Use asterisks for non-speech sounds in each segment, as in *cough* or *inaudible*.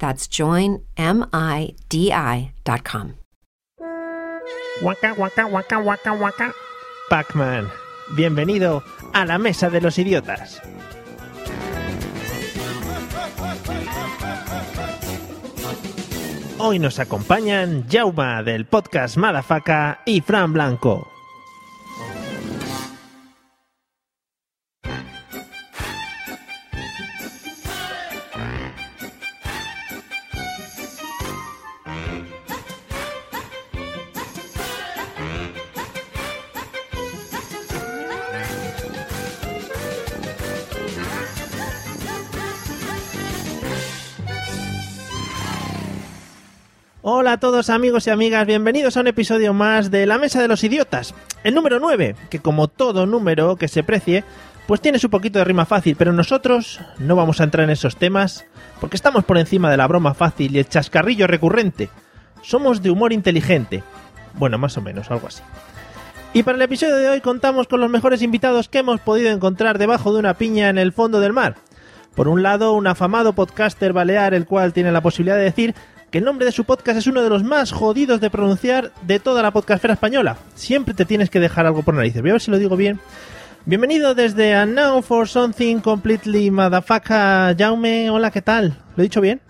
That's joinmidi.com. Waka, waka, waka, waka, waka. Pac-Man, bienvenido a la Mesa de los Idiotas. Hoy nos acompañan Jauma del podcast Madafaka y Fran Blanco. Hola a todos amigos y amigas, bienvenidos a un episodio más de La Mesa de los Idiotas, el número 9, que como todo número que se precie, pues tiene su poquito de rima fácil, pero nosotros no vamos a entrar en esos temas porque estamos por encima de la broma fácil y el chascarrillo recurrente. Somos de humor inteligente. Bueno, más o menos, algo así. Y para el episodio de hoy contamos con los mejores invitados que hemos podido encontrar debajo de una piña en el fondo del mar. Por un lado, un afamado podcaster balear, el cual tiene la posibilidad de decir que el nombre de su podcast es uno de los más jodidos de pronunciar de toda la podcastfera española. Siempre te tienes que dejar algo por narices. Voy a ver si lo digo bien. Bienvenido desde A Now for Something Completely Motherfucker, Jaume. Hola, ¿qué tal? ¿Lo he dicho bien?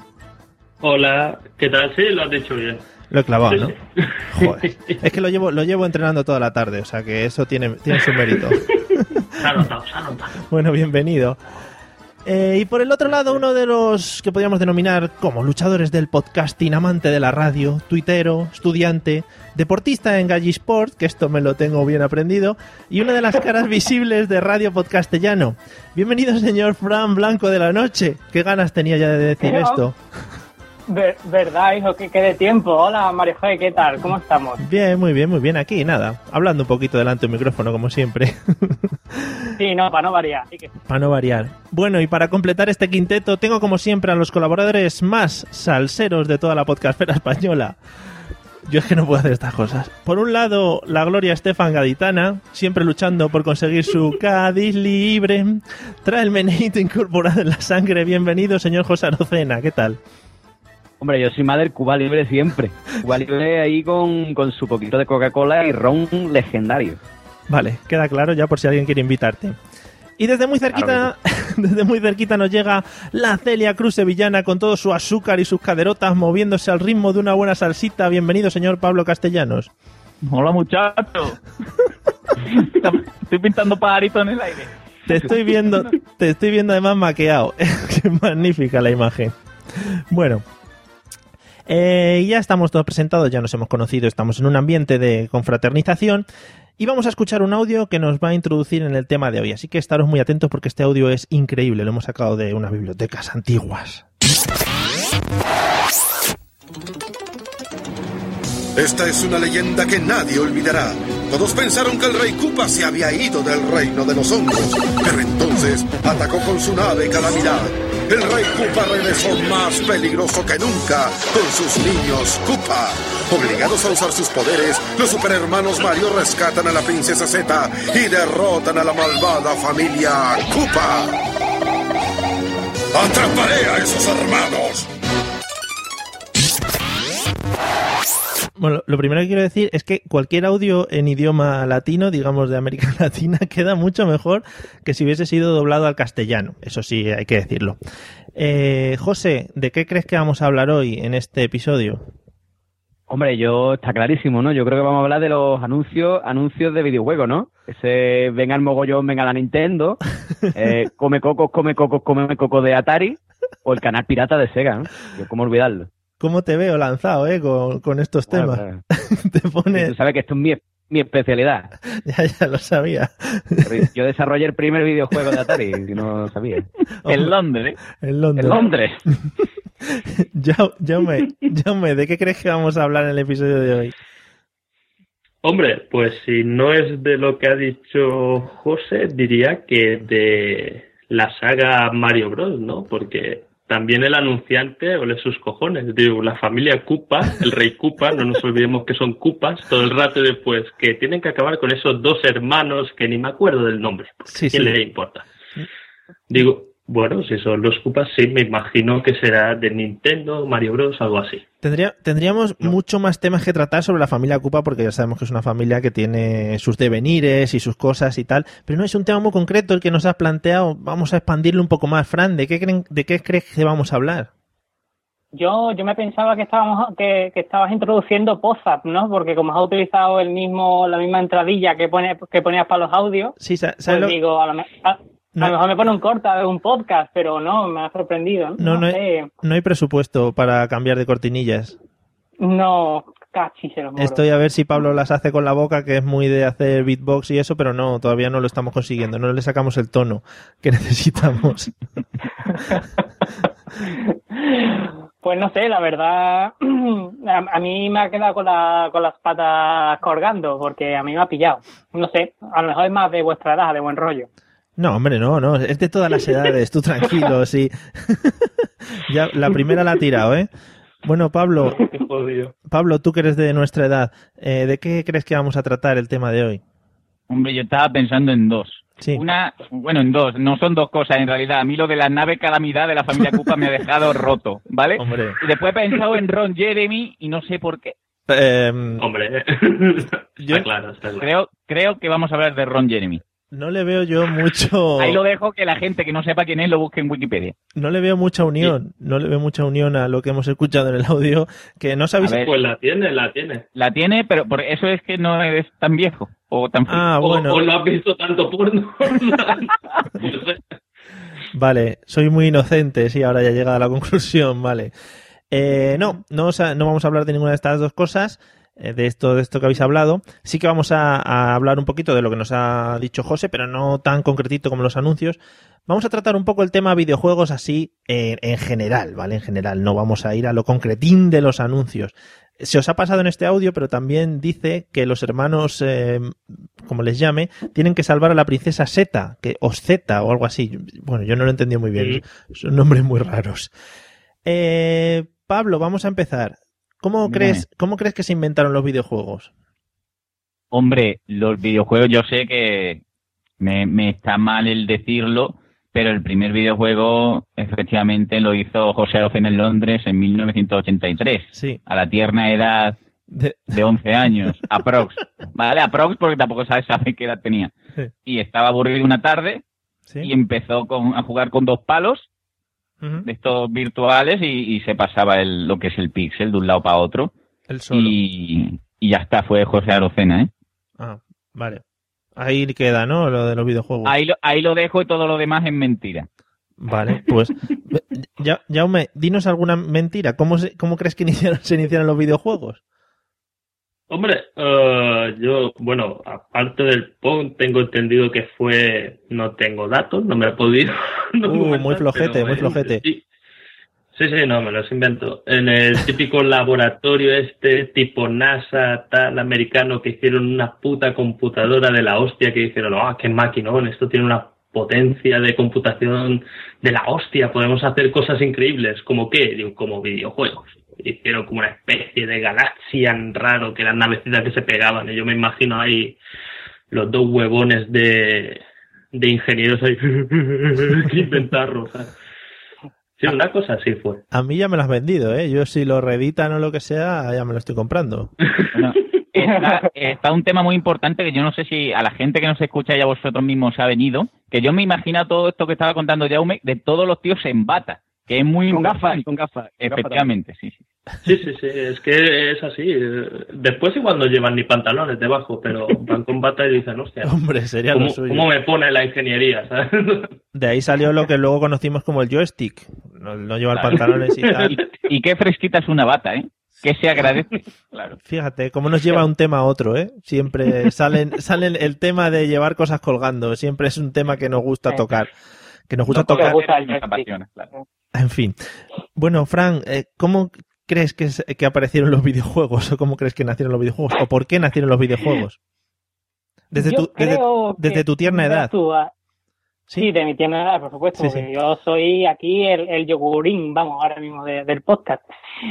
Hola, ¿qué tal? Sí, lo has dicho bien. Lo he clavado, ¿no? *laughs* Joder. Es que lo llevo, lo llevo entrenando toda la tarde, o sea que eso tiene, tiene su mérito. *laughs* Se ha notado, se ha notado. Bueno, bienvenido. Eh, y por el otro lado, uno de los que podríamos denominar como luchadores del podcasting, amante de la radio, tuitero, estudiante, deportista en Gallisport, que esto me lo tengo bien aprendido, y una de las caras *laughs* visibles de Radio Podcastellano. Bienvenido, señor Fran Blanco de la Noche. ¿Qué ganas tenía ya de decir esto? *laughs* Ver- ¿Verdad, hijo? Que quede tiempo. Hola, Mario Joy, ¿qué tal? ¿Cómo estamos? Bien, muy bien, muy bien. Aquí, nada, hablando un poquito delante del micrófono, como siempre. *laughs* Sí, no, para no variar. Que, Para no variar. Bueno, y para completar este quinteto, tengo como siempre a los colaboradores más salseros de toda la podcastfera española. Yo es que no puedo hacer estas cosas. Por un lado, la Gloria Estefan Gaditana, siempre luchando por conseguir su *laughs* Cádiz libre. Trae el meneíto incorporado en la sangre. Bienvenido, señor José Arocena. ¿Qué tal? Hombre, yo soy madre Cuba Libre siempre. Cuba Libre ahí con, con su poquito de Coca-Cola y ron legendario. Vale, queda claro ya por si alguien quiere invitarte. Y desde muy cerquita, *laughs* desde muy cerquita nos llega la Celia Cruz sevillana con todo su azúcar y sus caderotas moviéndose al ritmo de una buena salsita. Bienvenido, señor Pablo Castellanos. Hola muchachos. Estoy pintando pajaritos en el aire. Te estoy viendo, te estoy viendo además maqueado. *laughs* Qué magnífica la imagen. Bueno. Eh, ya estamos todos presentados, ya nos hemos conocido, estamos en un ambiente de confraternización y vamos a escuchar un audio que nos va a introducir en el tema de hoy. Así que estaros muy atentos porque este audio es increíble, lo hemos sacado de unas bibliotecas antiguas. Esta es una leyenda que nadie olvidará. Todos pensaron que el rey Koopa se había ido del reino de los hongos, pero entonces atacó con su nave Calamidad. El rey Koopa regresó más peligroso que nunca con sus niños Koopa. Obligados a usar sus poderes, los superhermanos Mario rescatan a la princesa Z y derrotan a la malvada familia Koopa. ¡Atraparé a esos hermanos! Bueno, lo primero que quiero decir es que cualquier audio en idioma latino, digamos de América *laughs* Latina, queda mucho mejor que si hubiese sido doblado al castellano. Eso sí, hay que decirlo. Eh, José, ¿de qué crees que vamos a hablar hoy en este episodio? Hombre, yo está clarísimo, ¿no? Yo creo que vamos a hablar de los anuncios, anuncios de videojuegos, ¿no? Ese venga el mogollón, venga la Nintendo, *laughs* eh, come cocos, come cocos, come cocos de Atari, o el canal pirata de Sega, ¿no? Yo, ¿Cómo olvidarlo? ¿Cómo te veo lanzado, eh, con, con estos temas? Claro, *laughs* te claro. pones... Tú sabes que esto es mi, mi especialidad. *laughs* Ya, ya lo sabía. Yo desarrollé el primer videojuego de Atari, si no lo sabía. En Londres. En Londres. En Londres. *laughs* Jaume, Jaume, ¿de qué crees que vamos a hablar en el episodio de hoy? Hombre, pues si no es de lo que ha dicho José, diría que de la saga Mario Bros, ¿no? Porque también el anunciante ole sus cojones. Digo, la familia Koopa, el rey Koopa, no nos olvidemos que son Koopas, todo el rato después, que tienen que acabar con esos dos hermanos que ni me acuerdo del nombre. Sí, ¿a ¿Quién sí. le importa? Digo, bueno, si son los Koopas, sí, me imagino que será de Nintendo, Mario Bros, algo así. Tendría, tendríamos No. mucho más temas que tratar sobre la familia Koopa porque ya sabemos que es una familia que tiene sus devenires y sus cosas y tal, pero no es un tema muy concreto el que nos has planteado. Vamos a expandirlo un poco más. Fran, ¿de qué, creen, de qué crees que vamos a hablar? Yo, yo me pensaba que estábamos que, que estabas introduciendo Pozap, ¿no? Porque como has utilizado el mismo la misma entradilla que pone que ponías para los audios, Sí, sa- pues ¿sabes lo- digo, a lo, me- a- lo mejor me pone un corta un podcast, pero no, me ha sorprendido. No, no, sé. no hay presupuesto para cambiar de cortinillas. No, cachis se los moros. Estoy a ver si Pablo las hace con la boca, que es muy de hacer beatbox y eso, pero no, todavía no lo estamos consiguiendo. No le sacamos el tono que *laughs* necesitamos. *laughs* Pues no sé, la verdad, *clears throat* a, a mí me ha quedado con, la, con las patas colgando, porque a mí me ha pillado. No sé, a lo mejor es más de vuestra edad, de buen rollo. No, hombre, no, no, es de todas las edades, tú tranquilo, sí. *laughs* ya, la primera la ha tirado, ¿eh? Bueno, Pablo. *laughs* Pablo, tú que eres de nuestra edad, eh, ¿de qué crees que vamos a tratar el tema de hoy? Hombre, yo estaba pensando en dos. Sí. Una, bueno, en dos, no son dos cosas en realidad. A mí lo de la nave calamidad de la familia Koopa me ha dejado *laughs* roto, ¿vale? Hombre, Y después he pensado en Ron Jeremy y no sé por qué. eh, Hombre, Yo- está claro, está claro. Creo, creo que vamos a hablar de Ron Jeremy. No le veo yo mucho, *laughs* Ahí lo dejo que la gente que no sepa quién es lo busque en Wikipedia. no le veo mucha unión, no le veo mucha unión a lo que hemos escuchado en el audio, que no sabéis... Ver. Pues la tiene, la tiene. La tiene, pero por eso es que no es tan viejo o tan. Ah, O- bueno. O, no has visto tanto porno. *laughs* Vale, soy muy inocente, sí, ahora ya llega a la conclusión, vale. Eh, no, no, o sea, no vamos a hablar de ninguna de estas dos cosas, de esto, de esto que habéis hablado. Sí que vamos a, a hablar un poquito de lo que nos ha dicho José, pero no tan concretito como los anuncios. Vamos a tratar un poco el tema videojuegos así en, en general, ¿vale? En general, no vamos a ir a lo concretín de los anuncios. Se os ha pasado en este audio, pero también dice que los hermanos, eh, como les llame, tienen que salvar a la princesa Zeta, que, o Zeta, o algo así. Bueno, yo no lo entendí muy bien. Son nombres muy raros. Eh, Pablo, vamos a empezar. ¿Cómo Dígame. crees, ¿Cómo crees que se inventaron los videojuegos? Hombre, los videojuegos, yo sé que me, me está mal el decirlo, pero el primer videojuego efectivamente lo hizo José Arocena en Londres en 1983, Sí. a la tierna edad De- de 11 años, *laughs* aprox. ¿Vale? Aprox porque tampoco sabe, sabe qué edad tenía. Sí. Y estaba aburrido una tarde sí. y empezó con, a jugar con dos palos De estos virtuales y, y se pasaba el, lo que es el pixel de un lado para otro. El solo. Y, y ya está, fue José Arocena, ¿eh? Ah, vale. Ahí queda, ¿no? Lo de los videojuegos. Ahí lo, ahí lo dejo y todo lo demás es mentira. Vale, pues. *laughs* ya, Jaume, dinos alguna mentira. ¿Cómo, se- cómo crees que iniciaron- se iniciaron los videojuegos? Hombre, eh, yo, bueno, aparte del PON, tengo entendido que fue, no tengo datos, no me he podido. *laughs* Uh, documentar, muy flojete, pero muy flojete. Sí, sí, sí, no, me los invento. En el típico *laughs* laboratorio este, tipo NASA, tal, americano, que hicieron una puta computadora de la hostia, que dijeron, ah, qué maquinón, esto tiene una potencia de computación de la hostia, podemos hacer cosas increíbles. ¿Como qué? Digo, como videojuegos. Hicieron como una especie de Galaxian raro, que eran navecitas que se pegaban. Y yo me imagino ahí los dos huevones de, de ingenieros ahí *laughs* que inventarlo. ¿sabes? Sí, una cosa así fue. A mí ya me lo has vendido, ¿eh? Yo si lo reeditan o lo que sea, ya me lo estoy comprando. Bueno, está, está un tema muy importante que yo no sé si a la gente que nos escucha y a vosotros mismos se ha venido, que yo me imagino todo esto que estaba contando Jaume de todos los tíos en bata, que es muy Con gafas, con gafas. Efectivamente, sí, sí. Sí, sí, sí, es que es así. Después igual no llevan ni pantalones debajo, pero *laughs* van con bata y dicen, hostia, Hombre, sería ¿cómo, lo suyo. cómo me pone la ingeniería? *laughs* ¿sabes? De ahí salió lo que luego conocimos como el joystick. No, no llevar Claro. pantalones y tal. *laughs* Y, y qué fresquita es una bata, ¿eh? Que se agradece. Claro. Fíjate, cómo nos lleva un tema a otro, ¿eh? Siempre salen, salen el tema de llevar cosas colgando. Siempre es un tema que nos gusta Sí. tocar. Que nos gusta No tocar. gusta el nos joystick. apasiona, claro. En fin. Bueno, Fran, eh, ¿cómo crees que, es- que aparecieron los videojuegos? ¿O cómo crees que nacieron los videojuegos? ¿O por qué nacieron los videojuegos? Desde tu, desde, tu tierna edad. tú, ah, ¿sí? Sí, de mi tierna edad, por supuesto. Sí, sí. porque Yo soy aquí el, el yogurín, vamos, ahora mismo de- del podcast.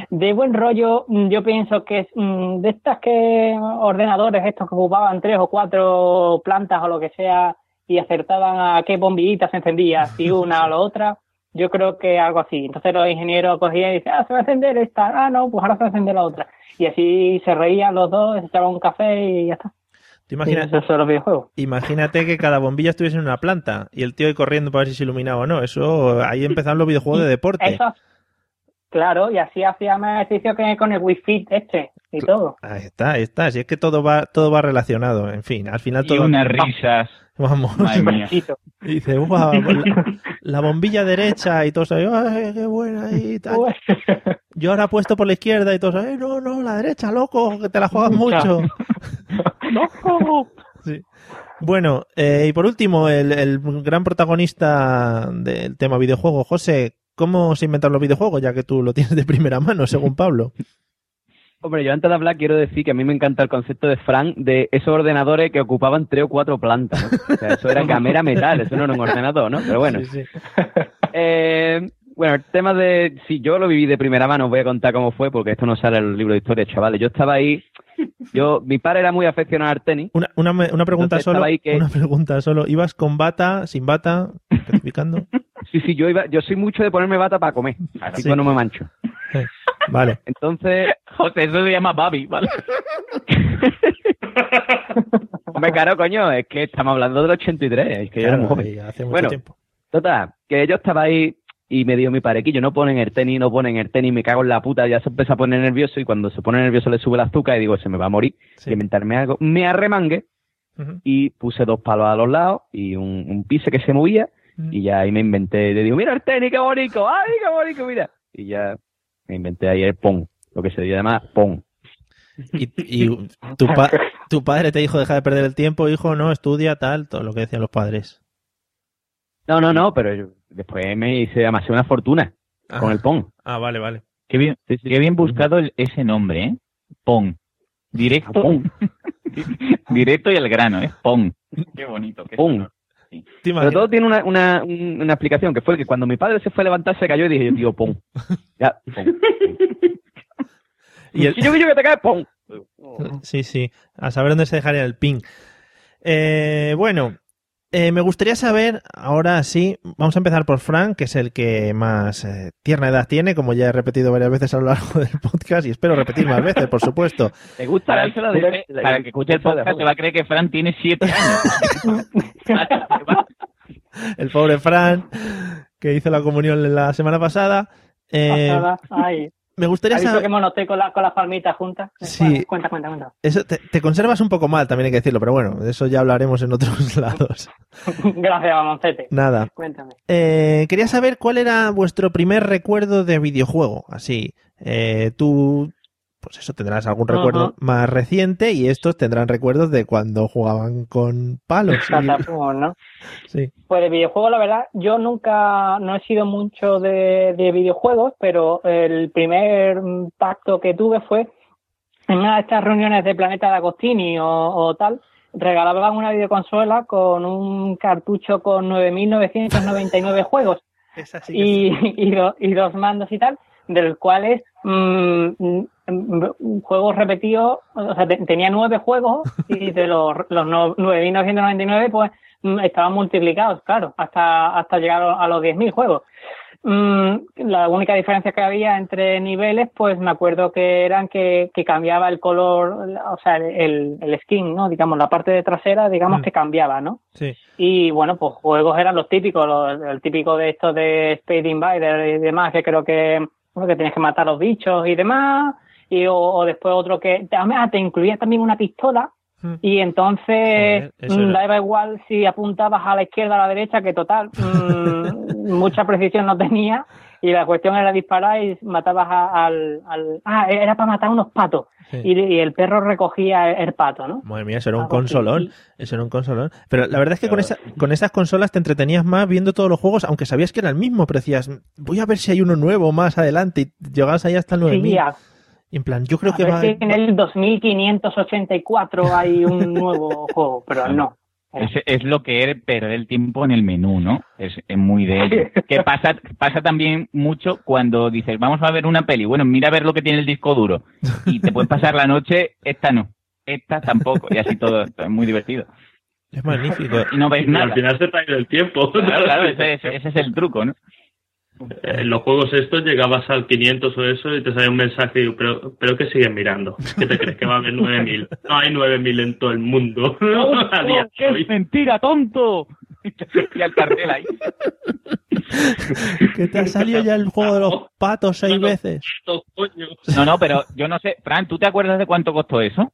De buen rollo, mm, yo pienso que es mm, de estas que ordenadores estos que ocupaban tres o cuatro plantas o lo que sea y acertaban a qué bombillita se encendía, si *laughs* una o la otra. Yo creo que algo así. Entonces los ingenieros cogían y decían, ah, se va a encender esta, ah, no, pues ahora se va a encender la otra. Y así se reían los dos, se echaban un café y ya está. ¿Te Y imaginas- son los videojuegos. Imagínate que cada bombilla estuviese en una planta y el tío ahí corriendo para ver si se iluminaba o no. Eso, ahí empezaron los videojuegos de deporte. Eso, claro, y así hacía más ejercicio que con el Wi-Fi este y todo. Ahí está, ahí está. Si es que todo va, todo va relacionado. En fin, al final Y todo. unas risas. Vamos. Madre *laughs* mía. Y dice, "Guau, la, la bombilla derecha y todos ¡ay, qué buena! Y tal. Yo ahora apuesto por la izquierda y todos, "Eh, no, no, la derecha, loco, que te la juegas mucho! *laughs* ¡Loco! Sí. Bueno, eh, y por último, el, el gran protagonista del tema videojuego, José, ¿cómo se inventan los videojuegos? Ya que tú lo tienes de primera mano, según Pablo. Hombre, yo antes de hablar quiero decir que a mí me encanta el concepto de Frank de esos ordenadores que ocupaban tres o cuatro plantas. ¿no? O sea, eso era camera metal, eso no era un ordenador, ¿no? Pero bueno. Sí, sí. *laughs* Eh, bueno, el tema de. Si yo lo viví de primera mano, os voy a contar cómo fue, porque esto no sale en los libros de historia, chavales. Yo estaba ahí. Yo, mi padre era muy aficionado al tenis. Una, una, una pregunta solo. que- Una pregunta solo. ¿Ibas con bata, sin bata? Especificando. *laughs* Sí, sí, yo iba, yo soy mucho de ponerme bata para comer, así Sí. que no me mancho. Vale. Entonces, José, eso se llama Babi, ¿vale? *laughs* hombre, claro, coño, es que estamos hablando del 83, es que yo era Claro, joven. hace mucho Bueno. tiempo. Total, que yo estaba ahí y me dijo mi parequillo, no ponen el tenis, no ponen el tenis, me cago en la puta, ya se empieza a poner nervioso y cuando se pone nervioso le sube el azúcar y digo, se me va a morir, Sí. inventarme algo. Me arremangue Ujú. y puse dos palos a los lados y un, un pise que se movía y ya ahí me inventé, le digo, mira el tenis, qué bonito, ay, qué bonito, mira. Y ya me inventé ahí el pong, lo que se llama pong. Y, y tu, pa- *laughs* tu padre te dijo, deja de perder el tiempo, hijo, no, estudia, tal, todo lo que decían los padres. No, no, no, pero yo- después me hice amasé una fortuna con Ah. el pong. Ah, vale, vale. Qué bien, Sí, sí. qué bien buscado el- ese nombre, ¿eh? Pon. Directo, Pong. *laughs* directo y al grano, ¿eh? Pon. Qué bonito. Qué Pong. Sonoro. ¿Te Pero todo tiene una, una, un- una explicación, que fue que cuando mi padre se fue a levantar se cayó y dije, yo, tío, pon. Ya, pon. *laughs* Y el- Si yo vi que te cae, pon. Sí, sí, a saber dónde se dejaría el ping. Eh, bueno, eh, me gustaría saber, ahora sí, vamos a empezar por Frank, que es el que más eh, tierna edad tiene, como ya he repetido varias veces a lo largo del podcast, y espero repetir más veces, por supuesto. *laughs* ¿Te gusta Para, dársela de- que- para que escuche el podcast se va a creer que Fran tiene siete años. *laughs* El pobre Fran, que hizo la comunión la semana pasada. Eh, Pasada. Ay, me gustaría ¿Has saber... que monoté con, la, con las palmitas juntas? Sí. Bueno, cuenta, cuenta, cuenta. Eso te, te conservas un poco mal, también hay que decirlo, pero bueno, de eso ya hablaremos en otros *laughs* lados. *laughs* Gracias, Mamoncete. Nada. Cuéntame. Eh, quería saber cuál era vuestro primer recuerdo de videojuego. Así, eh, tú, pues eso, tendrás algún recuerdo más reciente y estos tendrán recuerdos de cuando jugaban con palos. y- ¿no? *laughs* sí. Pues de videojuegos, la verdad, yo nunca, no he sido mucho de, de videojuegos, pero el primer pacto que tuve fue en una de estas reuniones de Planeta de Agostini o, o tal, regalaban una videoconsola con un cartucho con 9.999 *laughs* juegos y, y, do- y dos mandos y tal, de los cuales mm, juegos repetidos, o sea, te- tenía nueve juegos y *laughs* de los, los no- 9.999 pues mm, estaban multiplicados, claro, hasta, hasta llegar a los 10.000 juegos. Mm, la única diferencia que había entre niveles, pues me acuerdo que eran que, que cambiaba el color, o sea, el, el skin, ¿no? Digamos, la parte de trasera, digamos Mm. que cambiaba, ¿no? sí. Y bueno, pues juegos eran los típicos, los- el típico de estos de Space Invader y demás, que creo que uno que tenías que matar a los bichos y demás, y o, o después otro que te, ah, te incluía también una pistola Hmm. y entonces Joder, mm, daba igual si apuntabas a la izquierda o a la derecha, que total, mm, *laughs* mucha precisión no tenía. Y la cuestión era disparar y matabas a- al, al- Ah, era para matar unos patos. Sí. Y, y el perro recogía el, el pato, ¿no? Madre mía, eso era un consolón. Eso era un consolón. Pero la verdad es que con, esa, con esas consolas te entretenías más viendo todos los juegos, aunque sabías que era el mismo, pero decías, voy a ver si hay uno nuevo más adelante. Y llegabas ahí hasta el 9000. Sí, en plan, yo creo a que va. si en el 2584 hay un *laughs* nuevo juego, pero no. Es, es lo que es perder el tiempo en el menú, ¿no? Es, es muy de ello. Que pasa, pasa también mucho cuando dices, vamos a ver una peli. Bueno, mira a ver lo que tiene el disco duro. Y te puedes pasar la noche, esta no, esta tampoco. Y así todo, es muy divertido. Es magnífico. Y no ves Y nada. al final se te ha ido el tiempo. Claro, claro, ese, ese- *laughs* ese es el truco, ¿no? En los juegos estos llegabas al 500 o eso y te salía un mensaje y digo, pero, pero que siguen mirando. ¿Qué te crees que va a haber 9000? No hay 9000 en todo el mundo. *laughs* de ¡Qué hoy. mentira, tonto! Y el cartel ahí. que te ha salido ya el juego de los patos seis veces. No, no, pero yo no sé. Fran, ¿tú te acuerdas de cuánto costó eso?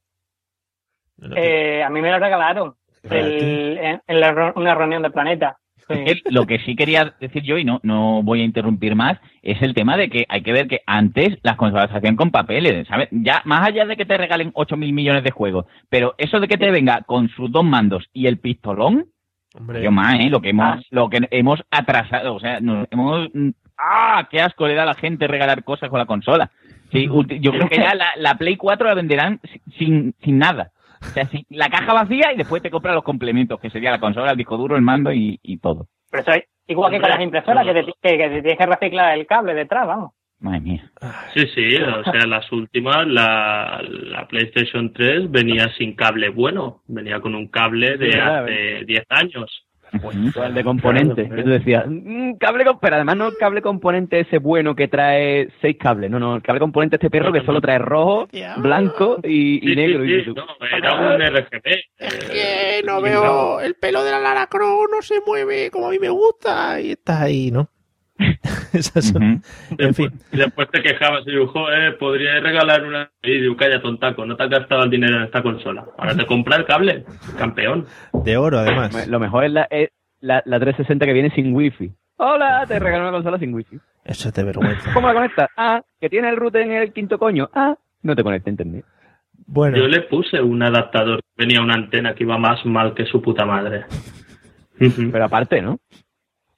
Eh, a mí me lo regalaron el- en, en la una reunión de Planeta. Sí. Es que lo que sí quería decir yo, y no, no voy a interrumpir más, es el tema de que hay que ver que antes las consolas se hacían con papeles, ¿sabes? Ya, más allá de que te regalen 8 mil millones de juegos, pero eso de que te venga con sus dos mandos y el pistolón, Hombre, yo más, ¿eh? Lo que hemos, Ah. lo que hemos atrasado, o sea, nos hemos... ¡Ah! ¡Qué asco le da a la gente regalar cosas con la consola! Sí, yo creo que ya la, la Play 4 la venderán si- sin, sin nada. O sea, si, la caja vacía y después te compras los complementos, que sería la consola, el disco duro, el mando y, y todo. Pero eso es igual que con las impresoras, que te, que, que te tienes que reciclar el cable detrás, vamos. Madre mía. Sí, sí, o sea, las últimas, la, la PlayStation 3 venía sin cable bueno, venía con un cable de hace 10 años. Ujú. el de componente. Claro, Tú decías, "Mm, cable com-", pero además no el cable componente ese bueno que trae seis cables, no, no, el cable componente este perro que solo trae rojo, blanco y, y Sí, negro. sí, y sí, tú, no, era un RGB. que no veo el pelo de la Lara Croft, no se mueve como a mí me gusta. Y estás ahí, ¿no? *laughs* Esas son-. En fin. Y después te quejabas y digo, joder, podría regalar una... Y digo, calla, tontaco, no te has gastado el dinero en esta consola. Ahora te compra el cable, campeón. De oro, además. Lo mejor es la, es la, la 360 que viene sin wifi. Hola, te regalo una consola sin wifi. Eso es de vergüenza. ¿Cómo la conectas? Ah, que tiene el router en el quinto coño. Ah, no te conecta a internet. Bueno, Yo le puse un adaptador, venía una antena que iba más mal que su puta madre. Pero aparte, ¿no?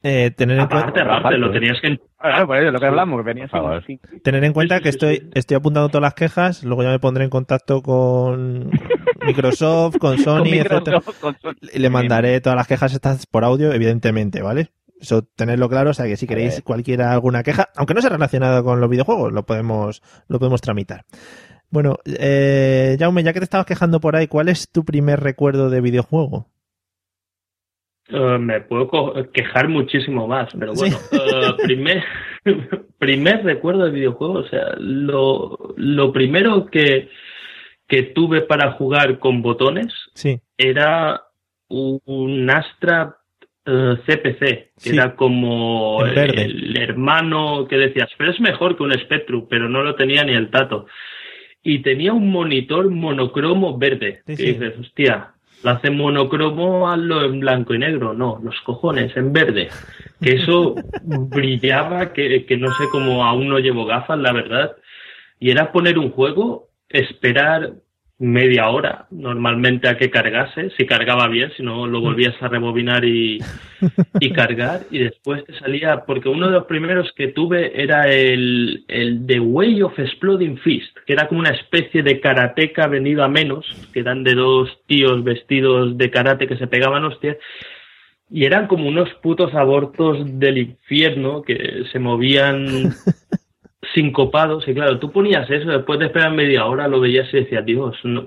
Eh, tener, en cuenta, aparte, lo tenías que... Claro, por eso, lo que hablamos, venía sin tener en cuenta Sí, que sí, estoy, sí. estoy apuntando todas las quejas, luego ya me pondré en contacto con *laughs* Microsoft, con Sony, Con etcétera. Microsoft, con Sony. Y le mandaré todas las quejas estas por audio, evidentemente, ¿vale? Eso tenerlo claro, o sea que si queréis cualquiera alguna queja, aunque no sea relacionada con los videojuegos, lo podemos, lo podemos tramitar. Bueno, eh, Jaume, ya que te estabas quejando por ahí, ¿cuál es tu primer recuerdo de videojuego? Eh, me puedo quejar muchísimo más, pero Sí. bueno, eh, *laughs* primer, primer recuerdo de videojuego, o sea, lo, lo primero que, que tuve para jugar con botones Sí, era un, Astra eh, CPC, que Sí. era como el, hermano que decías, pero es mejor que un Spectrum, pero no lo tenía ni el tato. Y tenía un monitor monocromo verde, Sí, que dices, hostia, lo hace monocromo, hazlo en blanco y negro. No, los cojones, en verde. Que eso *laughs* brillaba, que, que no sé cómo aún no llevo gafas, la verdad. Y era poner un juego, esperar media hora normalmente a que cargase, si cargaba bien, si no lo volvías a rebobinar y, y cargar, y después te salía, porque uno de los primeros que tuve era el, el The Way of Exploding Fist, que era como una especie de karateca venido a menos, que eran de dos tíos vestidos de karate que se pegaban hostias, y eran como unos putos abortos del infierno que se movían *laughs* sincopados y claro, tú ponías eso, después de esperar media hora lo veías y decías, Dios, no-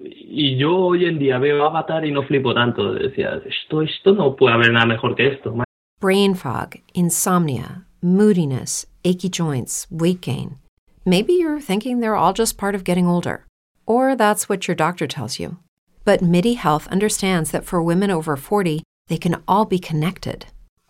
y yo hoy en día veo Avatar y no flipo tanto, decía, esto, esto no puede haber nada mejor que esto. Brain fog, insomnia, moodiness, achy joints, weight gain. Maybe you're thinking they're all just part of getting older, or that's what your doctor tells you. But MIDI Health understands that for women over 40, they can all be connected.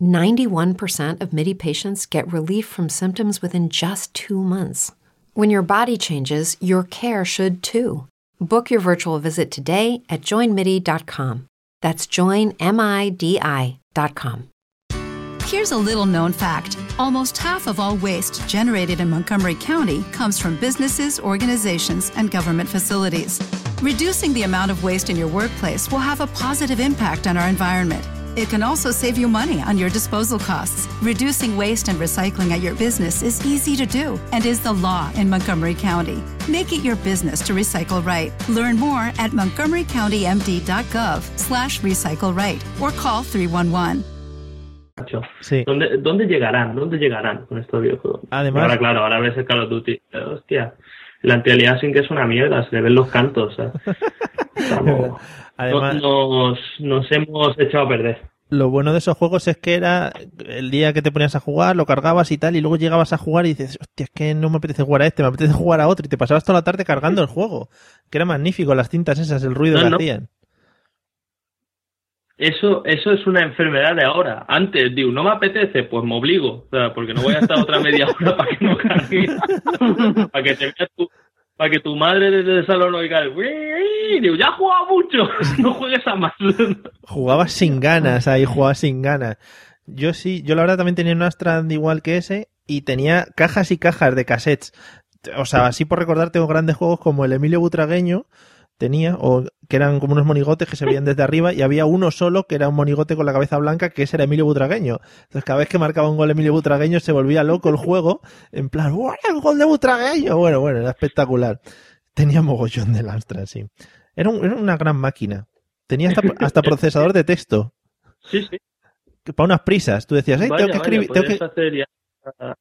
91% of MIDI patients get relief from symptoms within just two months. When your body changes, your care should too. Book your virtual visit today at joinmidi.com. That's joinmidi.com. Here's a little known fact almost half of all waste generated in Montgomery County comes from businesses, organizations, and government facilities. Reducing the amount of waste in your workplace will have a positive impact on our environment. It can also save you money on your disposal costs. Reducing waste and recycling at your business is easy to do and is the law in Montgomery County. Make it your business to recycle right. Learn more at montgomerycountymd.gov slash recycle right or call 311. Sí. ¿Dónde, ¿Dónde llegarán? ¿Dónde llegarán con estos videojuegos? Además- Ahora, claro, ahora ves el Call of Duty. Eh, hostia, el anti-aliasing que es una mierda, se le ven los cantos. ¿sabes? *laughs* Estamos- Además, nos, nos hemos echado a perder. lo bueno de esos juegos es que era el día que te ponías a jugar, lo cargabas y tal, y luego llegabas a jugar y dices, hostia, es que no me apetece jugar a este, me apetece jugar a otro, y te pasabas toda la tarde cargando el juego, que era magnífico, las cintas esas, el ruido No, que no. hacían. Eso, eso es una enfermedad de ahora. Antes, digo, no me apetece, pues me obligo. O sea, porque no voy a estar otra media hora *laughs* para que no cargue. para que te veas tu, para que tu madre desde el salón oiga digo, ya jugado mucho, *laughs* no juegues a más. *laughs* Jugabas sin ganas ahí, jugabas sin ganas. Yo sí, yo la verdad también tenía un Astrand igual que ese y tenía cajas y cajas de cassettes. O sea, así por recordar tengo grandes juegos como el Emilio Butragueño tenía, o que eran como unos monigotes que se veían desde arriba y había uno solo que era un monigote con la cabeza blanca que ese era Emilio Butragueño. Entonces cada vez que marcaba un gol Emilio Butragueño se volvía loco el juego, en plan, ¡Uah, el gol de Butragueño! Bueno, bueno, era espectacular. Tenía mogollón de Astra, sí. Era, un- era una gran máquina. Tenía hasta, *laughs* hasta procesador de texto. Sí, sí. para unas prisas. Tú decías, "Ay, Vaya, tengo que escribir, tengo que... hacer ya-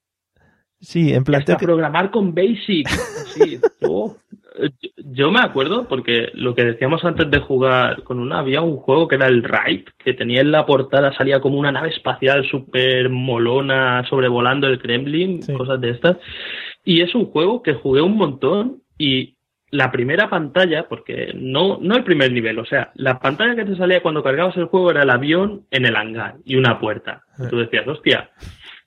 Sí, en plan, hasta que... programar con Basic. Sí, yo, *laughs* yo- yo me acuerdo porque lo que decíamos antes de jugar con una, había un juego que era el Ripe, que tenía en la portada, salía como una nave espacial súper molona sobrevolando el Kremlin, Sí. cosas de estas. Y es un juego que jugué un montón y la primera pantalla, porque no, no el primer nivel, o sea, la pantalla que te salía cuando cargabas el juego era el avión en el hangar y una puerta. Y tú decías, hostia,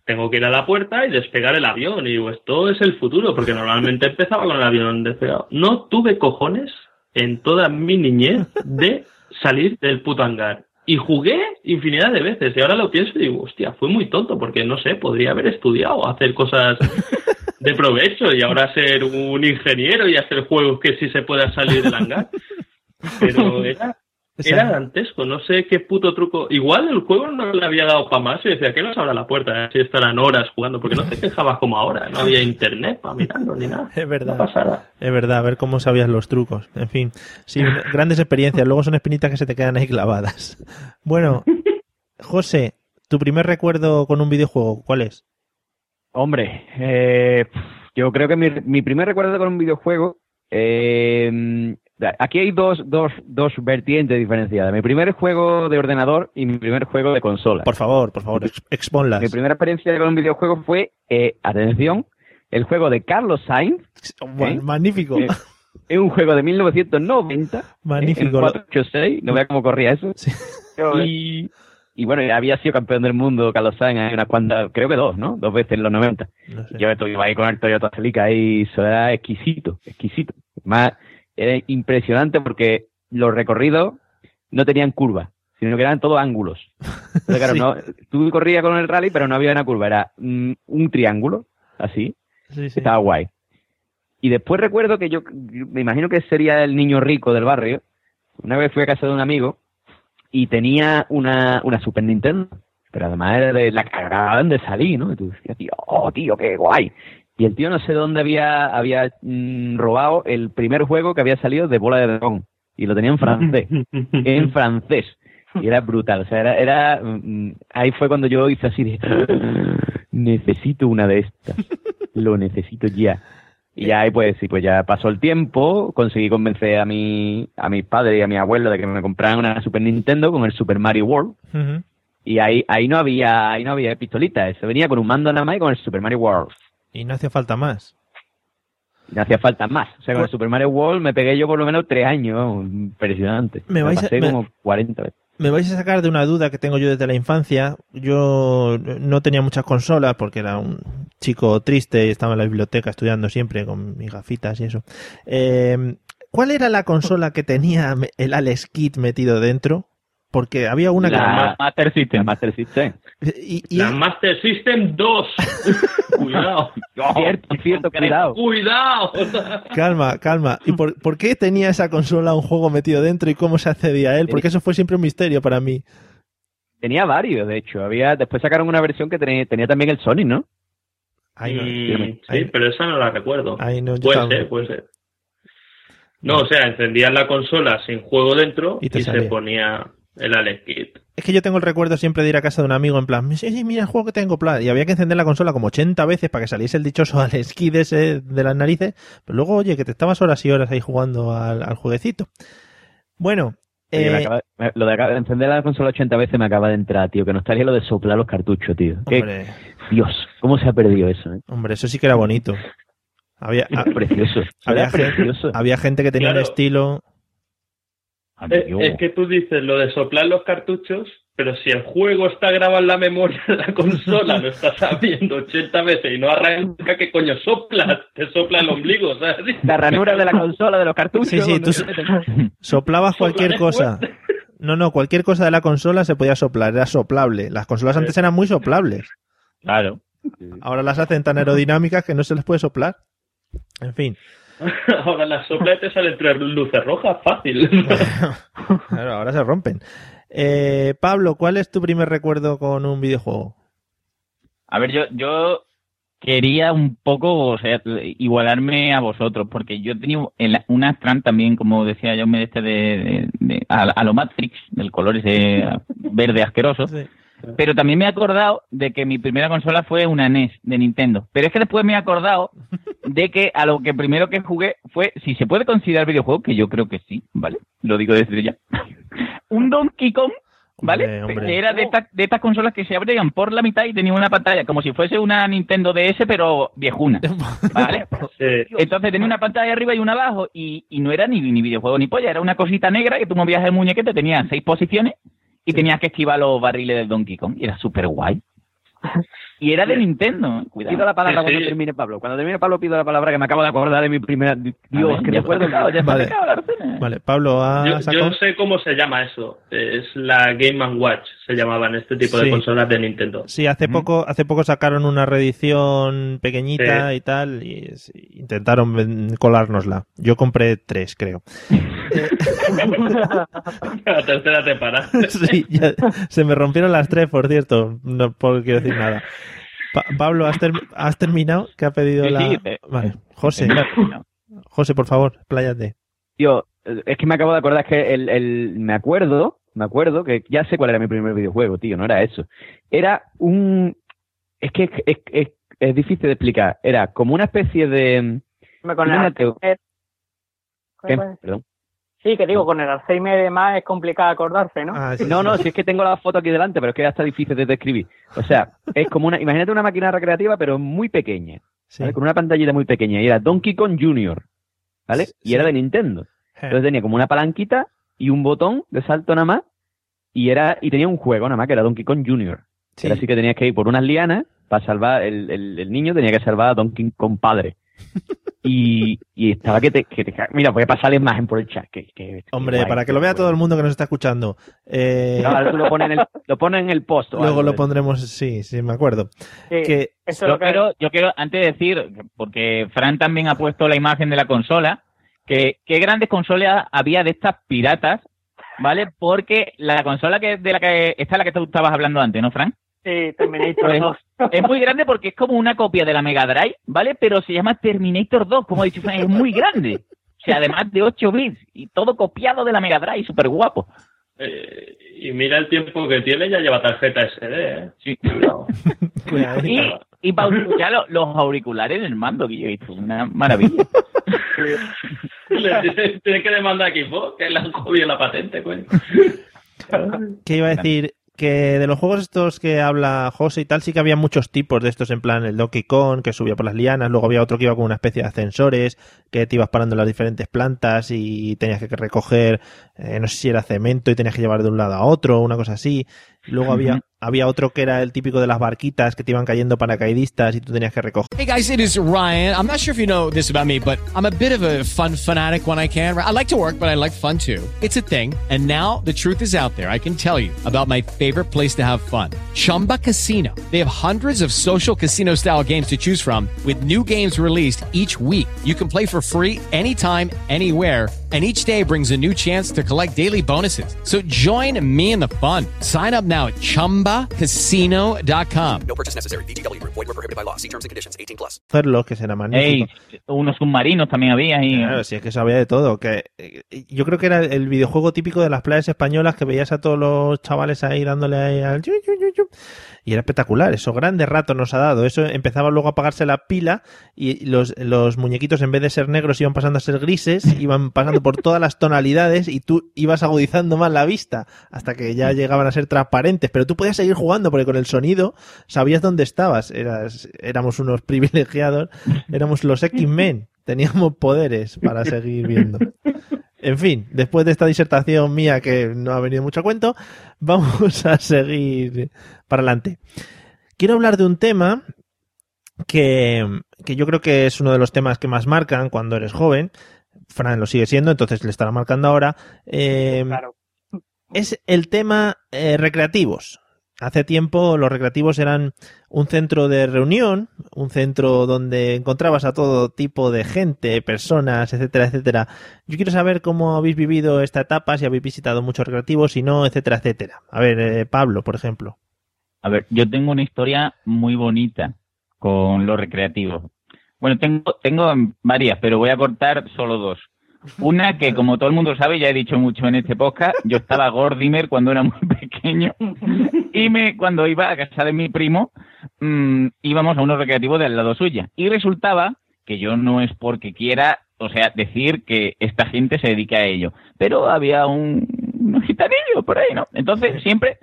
tengo que ir a la puerta y despegar el avión. Y digo, esto es el futuro, porque normalmente *laughs* empezaba con el avión despegado. No tuve cojones en toda mi niñez de salir del puto hangar. Y jugué infinidad de veces. Y ahora lo pienso y digo, hostia, fue muy tonto, porque no sé, podría haber estudiado, hacer cosas *laughs* de provecho y ahora ser un ingeniero y hacer juegos que sí se pueda salir del hangar. *laughs* Pero era, Era dantesco, no sé qué puto truco. Igual el juego no le había dado para más y decía, ¿qué nos abra la puerta? Así estarán horas jugando, porque no te quejabas como ahora, no había internet para mirarlo ni nada. *laughs* Es verdad. No. Es verdad, a ver cómo sabías los trucos. En fin, sí, *laughs* grandes experiencias. Luego son espinitas que se te quedan ahí clavadas. Bueno, *laughs* José, tu primer recuerdo con un videojuego, ¿cuál es? Hombre, eh, yo creo que mi, mi primer recuerdo con un videojuego. eh, aquí hay dos, dos, dos vertientes diferenciadas. Mi primer juego de ordenador y mi primer juego de consola. Por favor, por favor, ex- exponlas. Mi primera experiencia con un videojuego fue, eh, atención, el juego de Carlos Sainz. Ma- ¿eh? Magnífico. Eh, Es un juego de 1990. Magnífico. En 486, no vea cómo corría eso. Sí. Y, y bueno, había sido campeón del mundo Carlos Sainz en unas cuantas, creo que dos, ¿no? Dos veces en los 90. No sé. Yo iba ahí con el Toyota Celica y eso era exquisito, exquisito. Más, era impresionante porque los recorridos no tenían curvas, sino que eran todos ángulos. Entonces, claro, *laughs* Sí. no, tú corrías con el rally, pero no había una curva, era mm, un triángulo, así, Sí, sí. estaba guay. Y después recuerdo que yo, me imagino que sería el niño rico del barrio. Una vez fui a casa de un amigo y tenía una, una Super Nintendo, pero además era de la que acababan de salir, ¿no? Y tú decías, tío, oh, tío, qué guay. Y el tío no sé dónde había, había mm, robado el primer juego que había salido de bola de dragón. Y lo tenía en francés. *laughs* en francés. Y era brutal, o sea, era, era mm, ahí fue cuando yo hice así de *laughs* necesito una de estas, lo necesito ya. Y ya ahí pues sí, pues ya pasó el tiempo, conseguí convencer a mi, a mis padres y a mi abuelo de que me compraran una Super Nintendo con el Super Mario World. Y ahí, ahí no había, ahí no había pistolitas, eso venía con un mando nada más y con el Super Mario World. Y no hacía falta más. No hacía falta más. O sea, con el Super Mario World me pegué yo por lo menos tres años, impresionante. Me vais a- me- como 40 veces. Me vais a sacar de una duda que tengo yo desde la infancia. Yo no tenía muchas consolas porque era un chico triste y estaba en la biblioteca estudiando siempre con mis gafitas y eso. Eh, ¿Cuál era la consola que tenía el Alex Kidd metido dentro? Porque había una que... La Master System. Master System. Y, y- La Master System 2. *laughs* Cuidado. Cierto, cierto, cuidado. Cuidado. Calma, calma. ¿Y por, por qué tenía esa consola un juego metido dentro y cómo se accedía a él? Porque eso fue siempre un misterio para mí. Tenía varios, de hecho. Había, después sacaron una versión que tenía, tenía también el Sonic, ¿no? Ahí no, Mm, sí, pero esa no la recuerdo. ahí no, Puede ser, puede ser. No, o sea, encendías la consola sin juego dentro Y se ponía el Alex. Es que yo tengo el recuerdo siempre de ir a casa de un amigo en plan, sí, sí, mira el juego que tengo, plan. Y había que encender la consola como 80 veces para que saliese el dichoso al esquí de, ese, de las narices. Pero luego, oye, que te estabas horas y horas ahí jugando al, al jueguecito. Bueno, Oye, me eh, acaba- me- lo de encender la consola 80 veces me acaba de entrar, tío. Que no estaría lo de soplar los cartuchos, tío. Hombre, Dios, ¿cómo se ha perdido eso? eh? hombre, eso sí que era bonito. Había, a- *laughs* Precioso. había, Era gente, precioso. había gente que tenía un estilo. Es, es que tú dices lo de soplar los cartuchos, pero si el juego está grabado en la memoria de la *laughs* consola, lo estás sabiendo 80 veces y no arranca, ¿qué coño soplas? Te sopla el ombligo, ¿sabes? *laughs* La ranura de la consola, de los cartuchos. Sí, sí, tú-. *laughs* Soplabas cualquier cosa. fuerte. No, no, cualquier cosa de la consola se podía soplar, era soplable. Las consolas antes eran muy soplables. Claro. Ahora las hacen tan aerodinámicas que no se les puede soplar. En fin. *laughs* Ahora la sopla y te salen tres luces rojas, fácil. *laughs* Claro, ahora se rompen. Eh, Pablo, ¿cuál es tu primer recuerdo con un videojuego? A ver, yo, yo quería un poco, o sea, igualarme a vosotros, porque yo tenía un Astran también, como decía yo, me este de, de- de- a, a lo Matrix, del color ese *laughs* verde asqueroso. Pero también me he acordado de que mi primera consola fue una NES de Nintendo. Pero es que después me he acordado de que a lo que primero que jugué fue, si se puede considerar videojuego, que yo creo que sí, ¿vale? Lo digo desde ya. *laughs* un Donkey Kong, ¿vale? Hombre, hombre. Que era de, esta- de estas consolas que se abrían por la mitad y tenía una pantalla como si fuese una Nintendo DS, pero viejuna, *laughs* ¿vale? Sí. Entonces tenía una pantalla arriba y una abajo y, y no era ni, ni videojuego ni polla, era una cosita negra que tú movías el muñequete, tenía seis posiciones y tenías que esquivar los barriles del Donkey Kong y era súper guay. *laughs* Y era de Nintendo, cuidado. Pido la palabra Sí, cuando sí. termine Pablo. Cuando termine Pablo pido la palabra que me acabo de acordar de mi primera... Dios, ver, que recuerdo. picado, ya está Vale. Vale, Pablo, ¿ha Yo, sacado? yo sé cómo se llama eso. Es la Game Watch, se llamaban este tipo Sí. de consolas de Nintendo. Sí, hace poco, hace poco sacaron una reedición pequeñita Sí. y tal, y intentaron colárnosla. Yo compré tres, creo. *laughs* La tercera te para. *laughs* Sí, ya- se me rompieron las tres, por cierto. No puedo quiero decir nada. Pa- Pablo, ¿has, ter- has terminado? ¿Qué ha pedido Sí, la...? sí, eh, Vale, José, Termina. José, por favor, pláyate. Tío, es que me acabo de acordar que el, el, me acuerdo, me acuerdo que ya sé cuál era mi primer videojuego, tío, no era eso. Era un, es que es, es, es- es difícil de explicar. Era como una especie de, Con el ¿qué? pues, Perdón. Sí, que digo, con el Alzheimer y demás es complicado acordarse, ¿no? Ah, sí, No, sí. no, si es que tengo la foto aquí delante, pero es que ya está difícil de describir. O sea, es como una, imagínate una máquina recreativa, pero muy pequeña, Sí. ¿vale? Con una pantallita muy pequeña. Y era Donkey Kong Jr., ¿vale? Y Sí. era de Nintendo. Entonces tenía como una palanquita y un botón de salto nada más. Y era, y tenía un juego nada más que era Donkey Kong Jr. Sí. Era así que tenías que ir por unas lianas para salvar, el, el, el niño tenía que salvar a Donkey Kong padre. Y, y estaba que te, que te- Mira, voy a pasar la imagen por el chat. Que, Hombre, guay, para que lo vea todo el mundo que nos está escuchando. Eh, No, ahora tú lo pones en el, lo pones en el post. *laughs* luego algo lo pondremos, sí, sí, me acuerdo. Sí, Que, eso Yo lo que... quiero, yo quiero antes decir, porque Fran también ha puesto la imagen de la consola, que qué grandes consolas había de estas piratas, ¿vale? Porque la consola que de la que esta es la que tú estabas hablando antes, ¿no, Fran? Sí, Terminator Pues, 2. *laughs* es muy grande porque es como una copia de la Mega Drive, ¿vale? Pero se llama Terminator 2, como ha dicho Fran, es muy grande. O sea, además de 8 bits y todo copiado de la Mega Drive, súper guapo. Eh, Y mira el tiempo que tiene, ya lleva tarjeta SD, ¿eh? Sí. *laughs* Cuidadito. *laughs* Y, y para escuchar lo- los auriculares en el mando que yo he visto, una maravilla. Le tiene- Tiene que demandar a equipo, que le han jodido la patente, coño. ¿Qué iba a decir? Que de los juegos estos que habla José y tal, sí que había muchos tipos de estos, en plan el Donkey Kong, que subía por las lianas, luego había otro que iba con una especie de ascensores, que te ibas parando en las diferentes plantas y tenías que recoger, eh, no sé si era cemento y tenías que llevar de un lado a otro, una cosa así. Luego había, había otro que era el típico de las barquitas que te iban cayendo paracaidistas y tú tenías que recoger. Hey guys, it is Ryan. I'm not sure if you know this about me, but I'm a bit of a fun fanatic when I can. I like to work, but I like fun too. It's a thing. And now the truth is out there. I can tell you about my favorite place to have fun. Chumba Casino. They have hundreds of social casino style games to choose from with new games released each week. You can play for free anytime, anywhere. And each day brings a new chance to collect daily bonuses. So join me in the fun. Sign up now at chumbacasino.com. No purchase necessary. Group. Void were prohibited by law. See terms and conditions. 18 plus. Hacerlo, que será Ey, magnífico. unos submarinos también había y Claro, si es que sabía de todo. Que eh, yo creo que era el videojuego típico de las playas españolas que veías a todos los chavales ahí dándole ahí al yu, yu, yu, yu. y era espectacular. Eso grandes ratos nos ha dado. Eso empezaba luego a apagarse la pila y los, los muñequitos en vez de ser negros iban pasando a ser grises, iban pasando por todas las tonalidades y tú ibas agudizando más la vista hasta que ya llegaban a ser transparentes. Pero tú podías seguir jugando porque con el sonido sabías dónde estabas. Eras, éramos unos privilegiados, éramos los X-Men. Teníamos poderes para seguir viendo. En fin, después de esta disertación mía que no ha venido mucho a cuento, vamos a seguir para adelante. Quiero hablar de un tema que, que yo creo que es uno de los temas que más marcan cuando eres joven. Fran lo sigue siendo, entonces le estará marcando ahora. Eh, Claro. es el tema eh, recreativos. Hace tiempo los recreativos eran un centro de reunión, un centro donde encontrabas a todo tipo de gente, personas, etcétera, etcétera. Yo quiero saber cómo habéis vivido esta etapa, si habéis visitado muchos recreativos, si no, etcétera, etcétera. A ver, eh, Pablo, por ejemplo. A ver, yo tengo una historia muy bonita con los recreativos. Bueno, tengo, tengo varias, pero voy a cortar solo dos. Una que, como todo el mundo sabe, ya he dicho mucho en este podcast, yo estaba Gordimer cuando era muy *laughs* pequeño y me, cuando iba a casa de mi primo, mm, íbamos a unos recreativos del lado suya. Y resultaba que yo no es porque quiera, o sea, decir que esta gente se dedique a ello, pero había un, un gitanillo por ahí, ¿no? Entonces, siempre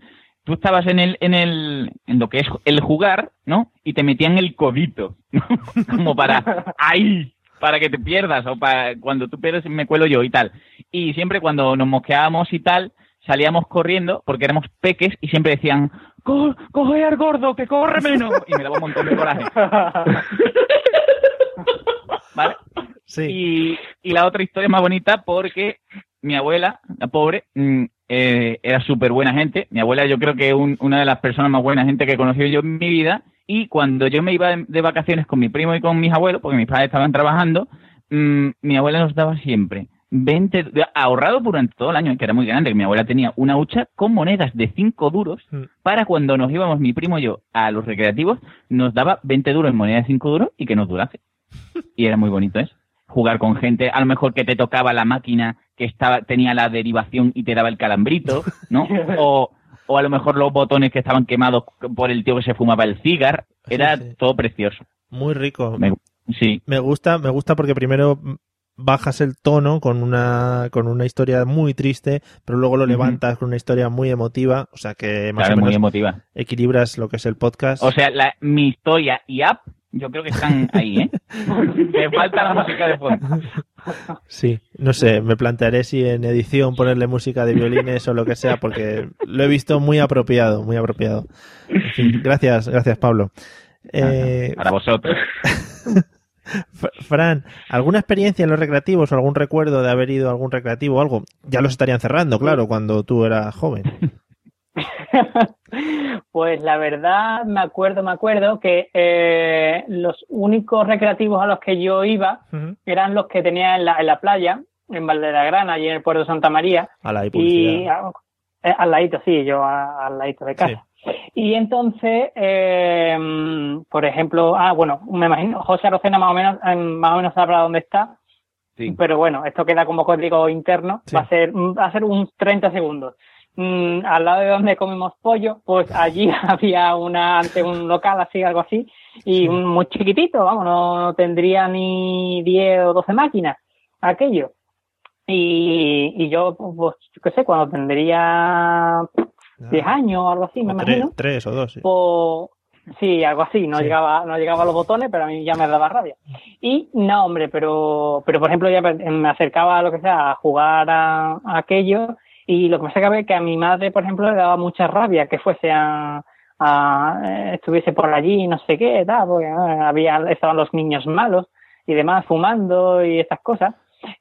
tú estabas en el, en el, en lo que es el jugar, ¿no? Y te metían el codito, ¿no? *laughs* Como para, ¡ay! Para que te pierdas, o para cuando tú pierdes me cuelo yo y tal. Y siempre cuando nos mosqueábamos y tal, salíamos corriendo, porque éramos peques, y siempre decían, "Co- coge al gordo, que corre menos. Y me daba un montón de coraje. *laughs* ¿Vale? Sí. Y, y la otra historia más bonita porque mi abuela, la pobre, mm, eh, era súper buena gente. Mi abuela yo creo que es un- una de las personas más buenas gente que he conocido yo en mi vida. Y cuando yo me iba de, de vacaciones con mi primo y con mis abuelos, porque mis padres estaban trabajando, mm, mi abuela nos daba siempre 20, de- ahorrado durante todo el año, que era muy grande, que mi abuela tenía una hucha con monedas de 5 duros Mm. para cuando nos íbamos mi primo y yo a los recreativos, nos daba 20 duros en monedas de 5 duros y que nos durase. *laughs* Y era muy bonito eso. Jugar con gente, a lo mejor que te tocaba la máquina que estaba tenía la derivación y te daba el calambrito, ¿no? *laughs* O, o a lo mejor los botones que estaban quemados por el tío que se fumaba el cigar. Era Sí, sí. todo precioso. Muy rico. Me- sí, Me gusta, me gusta porque primero bajas el tono con una con una historia muy triste, pero luego lo levantas con una historia muy emotiva, o sea que más claro, o muy emotiva. equilibras lo que es el podcast. O sea, la, mi historia y app, yo creo que están ahí, ¿eh? *laughs* Me falta la música de fondo. Sí, no sé, me plantearé si en edición ponerle música de violines o lo que sea, porque lo he visto muy apropiado, muy apropiado. En fin, gracias, gracias Pablo. Eh, Para vosotros. *laughs* Fran, ¿alguna experiencia en los recreativos o algún recuerdo de haber ido a algún recreativo o algo? Ya los estarían cerrando, claro, cuando tú eras joven. *laughs* Pues la verdad, me acuerdo, me acuerdo que eh, los únicos recreativos a los que yo iba eran los que tenía en la, en la playa, en Valdegrana, allí en el puerto de Santa María. A la Y publicidad. a- eh, al ladito, sí, yo a- al ladito de casa. Y entonces, eh, por ejemplo, ah, bueno, me imagino, José Arocena más o menos, más o menos sabrá dónde está, Sí. pero bueno, esto queda como código interno, Sí. va a ser, va a ser un 30 segundos. Mm, al lado de donde comemos pollo, pues allí *laughs* había una, ante un local así, algo así, y un muy chiquitito, vamos, no, no tendría ni 10 o 12 máquinas, aquello. Y, y yo, pues, yo qué sé, cuando tendría 10 años o algo así, me O imagino, tres o dos. sí. pues, sí, algo así, no Sí. llegaba, no llegaba a los botones, pero a mí ya me daba rabia. Y no, hombre, pero, pero por ejemplo, ya me acercaba a lo que sea, a jugar a, a aquello, y lo que sacaba es que a mi madre, por ejemplo, le daba mucha rabia que fuese a, a eh, estuviese por allí, no sé qué, tal, porque eh, había, estaban los niños malos y demás, fumando y esas cosas.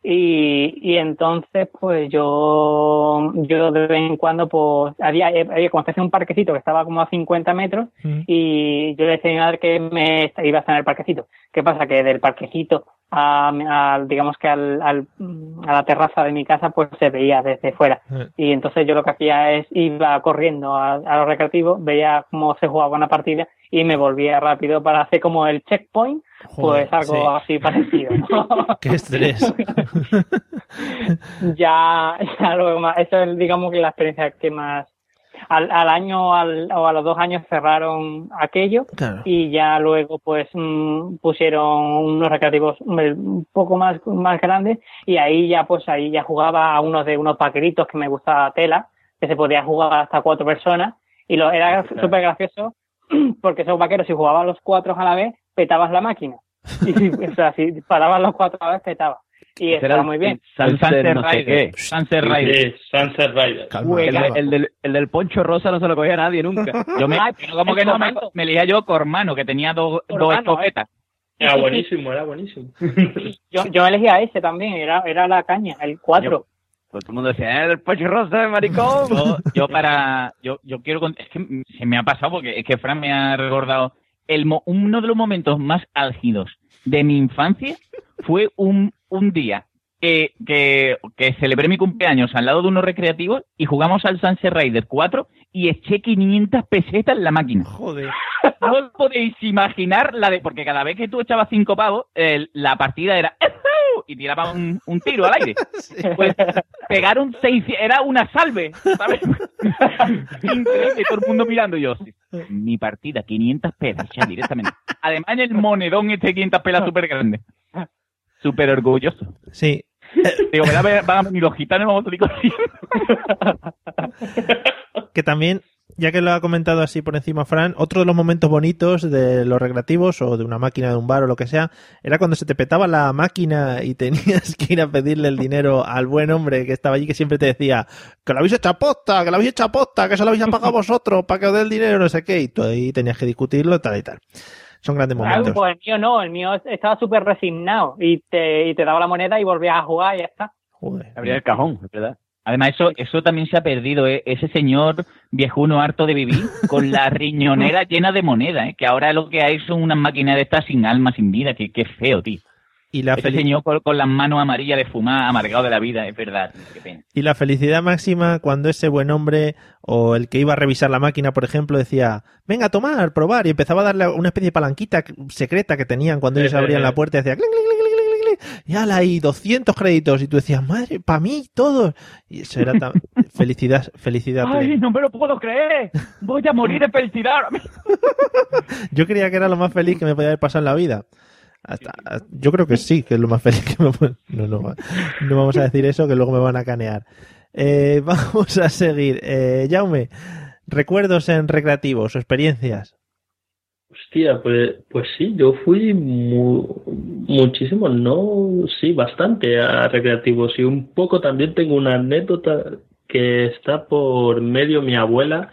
Y, y entonces, pues yo, yo de vez en cuando, pues, había, había como especie de un parquecito que estaba como a 50 metros Mm. y yo le decía a mi madre que me iba a estar en el parquecito. ¿Qué pasa? Que del parquecito a, a, digamos que al, al- a la terraza de mi casa, pues se veía desde fuera. Y entonces yo lo que hacía es iba corriendo a, a los recreativos, veía cómo se jugaba una partida y me volvía rápido para hacer como el checkpoint, Joder, pues algo sí. así parecido. ¿no? *laughs* Qué estrés. *laughs* ya, ya luego más, eso es digamos que la experiencia que más al, al año al- o a los dos años cerraron aquello Claro. y ya luego pues mm, pusieron unos recreativos un poco más más grandes y ahí ya pues ahí ya jugaba a unos de unos paqueritos que me gustaba tela que se podía jugar hasta cuatro personas y lo era súper gracioso *clears throat* porque esos vaqueros si jugaban los cuatro a la vez petabas la máquina. *laughs* Y si, o sea, si paraban los cuatro a la vez petaba y el- muy bien Sunset, no sé Rider. qué. Sunset Rider. Sí, Sunset Rider. Calma, El, del, el del poncho rosa no se lo cogía nadie nunca. Yo me, pero como que no, me, me elegía yo Cormano, que tenía dos, dos Cormano, escopetas. Era buenísimo, era buenísimo. *laughs* Yo, yo elegía ese también, era, era la caña, el 4. Pues todo el mundo decía, "Eh, el poncho rosa, maricón. Yo, yo *laughs* para, yo, yo quiero, es que se me ha pasado porque es que Fran me ha recordado el, uno de los momentos más álgidos de mi infancia fue un, un día que, que, que celebré mi cumpleaños al lado de unos recreativos y jugamos al Sunset Rider 4 y eché 500 pesetas en la máquina. Joder. No os podéis imaginar la de. Porque cada vez que tú echabas cinco pavos, el- la partida era. Y tiraba un, un tiro al aire. *laughs* Pues pegaron seis. Era una salve, ¿sabes? *laughs* Increíble, todo el mundo mirando. Y yo, sí, mi partida, 500 pelas ya directamente. Además, en el monedón este 500 pelas súper grande. Súper orgulloso. Sí. *laughs* Digo, van a ver- van a venir los gitanos vamos a salir corriendo. *laughs* Que también, ya que lo ha comentado así por encima Fran, otro de los momentos bonitos de los recreativos o de una máquina de un bar o lo que sea, era cuando se te petaba la máquina y tenías que ir a pedirle el dinero al buen hombre que estaba allí que siempre te decía que lo habéis hecho a posta, que lo habéis hecho a posta, que se lo habéis pagado vosotros para que os dé el dinero, no sé qué, y tú ahí tenías que discutirlo, tal y tal. Son grandes momentos. pues el mío no, el mío estaba súper resignado y te, y te daba la moneda y volvías a jugar y ya está. Joder. Abría el cajón, es verdad. Además, eso, eso también se ha perdido, ¿eh? ese señor viejuno harto de vivir con la riñonera *laughs* llena de moneda, ¿eh? que ahora lo que hay son unas máquinas de estas sin alma, sin vida, que, que feo, tío. Y la, señor con, con las manos amarillas de fumar, amargado de la vida, es verdad, tío, qué pena. Y la felicidad máxima cuando ese buen hombre o el que iba a revisar la máquina, por ejemplo, decía, venga a tomar, probar, y empezaba a darle una especie de palanquita secreta que tenían cuando ellos abrían la puerta y decía, clink, clink, clink, y ala, y 200 créditos, y tú decías, madre, para mí, todos. Y eso era tan... *laughs* felicidad, felicidad ¡Ay, plena. no me lo puedo creer! ¡Voy a morir de felicidad! *laughs* Yo creía que era lo más feliz que me podía haber pasado en la vida. Hasta, yo creo que sí, que es lo más feliz que me. No, no, no vamos a decir eso, que luego me van a canear. Eh, *laughs* vamos a seguir. Eh, Jaume, recuerdos en recreativos o experiencias. Hostia, pues, pues sí, yo fui mu- muchísimo, no, sí, bastante a recreativos y un poco también tengo una anécdota que está por medio mi abuela,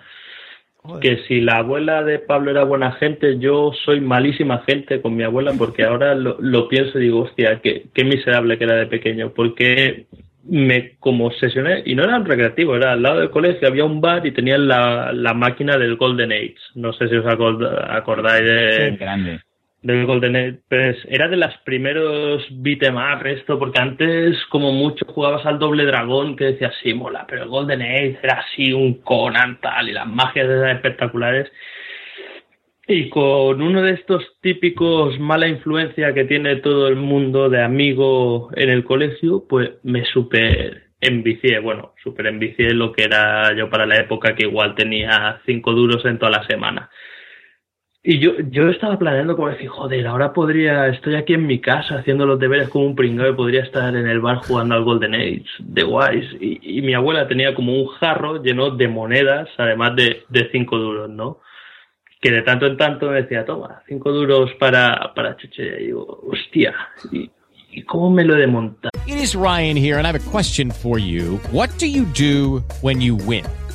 que si la abuela de Pablo era buena gente, yo soy malísima gente con mi abuela porque ahora lo, lo pienso y digo, hostia, qué, qué miserable que era de pequeño, porque me como obsesioné, y no era un recreativo, era al lado del colegio, había un bar y tenían la, la máquina del Golden Age. No sé si os acord- acordáis de, Grande. Del Golden Age. Pues era de las primeros beat'em up esto, porque antes como mucho jugabas al doble dragón que decías, sí, mola, pero el Golden Age era así un Conan tal, y las magias eran espectaculares. Y con uno de estos típicos mala influencia que tiene todo el mundo de amigo en el colegio, pues me super envicié, bueno, súper envicié lo que era yo para la época que igual tenía cinco duros en toda la semana. Y yo, yo estaba planeando como decir, joder, ahora podría, estoy aquí en mi casa haciendo los deberes como un pringado y podría estar en el bar jugando al Golden Age de Wise. Y, mi abuela tenía como un jarro lleno de monedas, además de, de cinco duros, ¿no? Que de tanto en tanto me decía, toma, cinco duros para, para chuche. Y digo, hostia, ¿y, ¿y cómo me lo he de? It is Ryan here, and I have a question for you. What do you do when you win?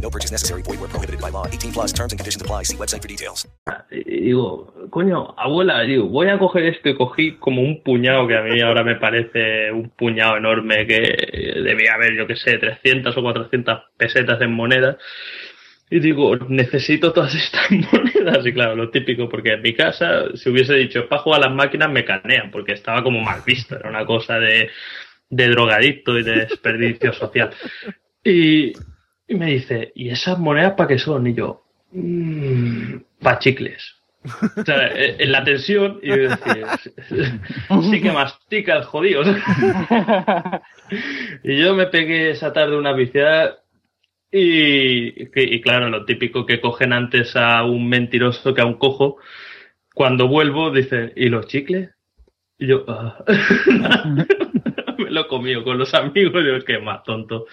No purchase necessary. Void were prohibited by law. 18 plus terms and conditions apply. See website for details. Digo, coño, abuela, digo, voy a coger esto y cogí como un puñado que a mí ahora me parece un puñado enorme que debía haber, yo que sé, 300 o 400 pesetas en monedas. Y digo, necesito todas estas *laughs* monedas. Y claro, lo típico, porque en mi casa, si hubiese dicho, para jugar a las máquinas, me canean, porque estaba como mal visto. Era una cosa de, de drogadicto y de desperdicio social. Y, y me dice, ¿y esas monedas para qué son? Y yo, para chicles. O sea, eh, en la tensión, y yo decía, sí que mastica el y yo me pegué esa tarde una viciada y, claro, lo típico que cogen antes a un mentiroso que a un cojo. Cuando vuelvo, dice, ¿y los chicles? Y yo, "Ah". *laughs* me lo comido con los amigos, digo, qué más tonto.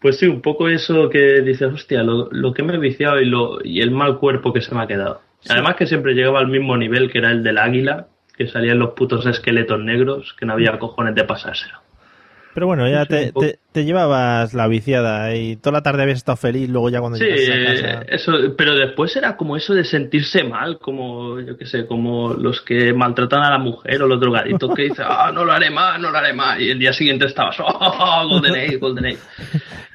Pues sí, un poco eso que dices, hostia, lo, lo que me he viciado y, lo, y el mal cuerpo que se me ha quedado. Además que siempre llegaba al mismo nivel que era el del águila, que salían los putos esqueletos negros, que no había cojones de pasárselo. Pero bueno, ya te, llevabas la viciada y toda la tarde habías estado feliz, luego ya cuando Sí, llegas a casa... eso, pero después era como eso de sentirse mal, como, yo qué sé, como los que maltratan a la mujer o los drogaditos que dicen, ah, no lo haré más, no lo haré más, y el día siguiente estabas, oh, Golden Age, Golden Age.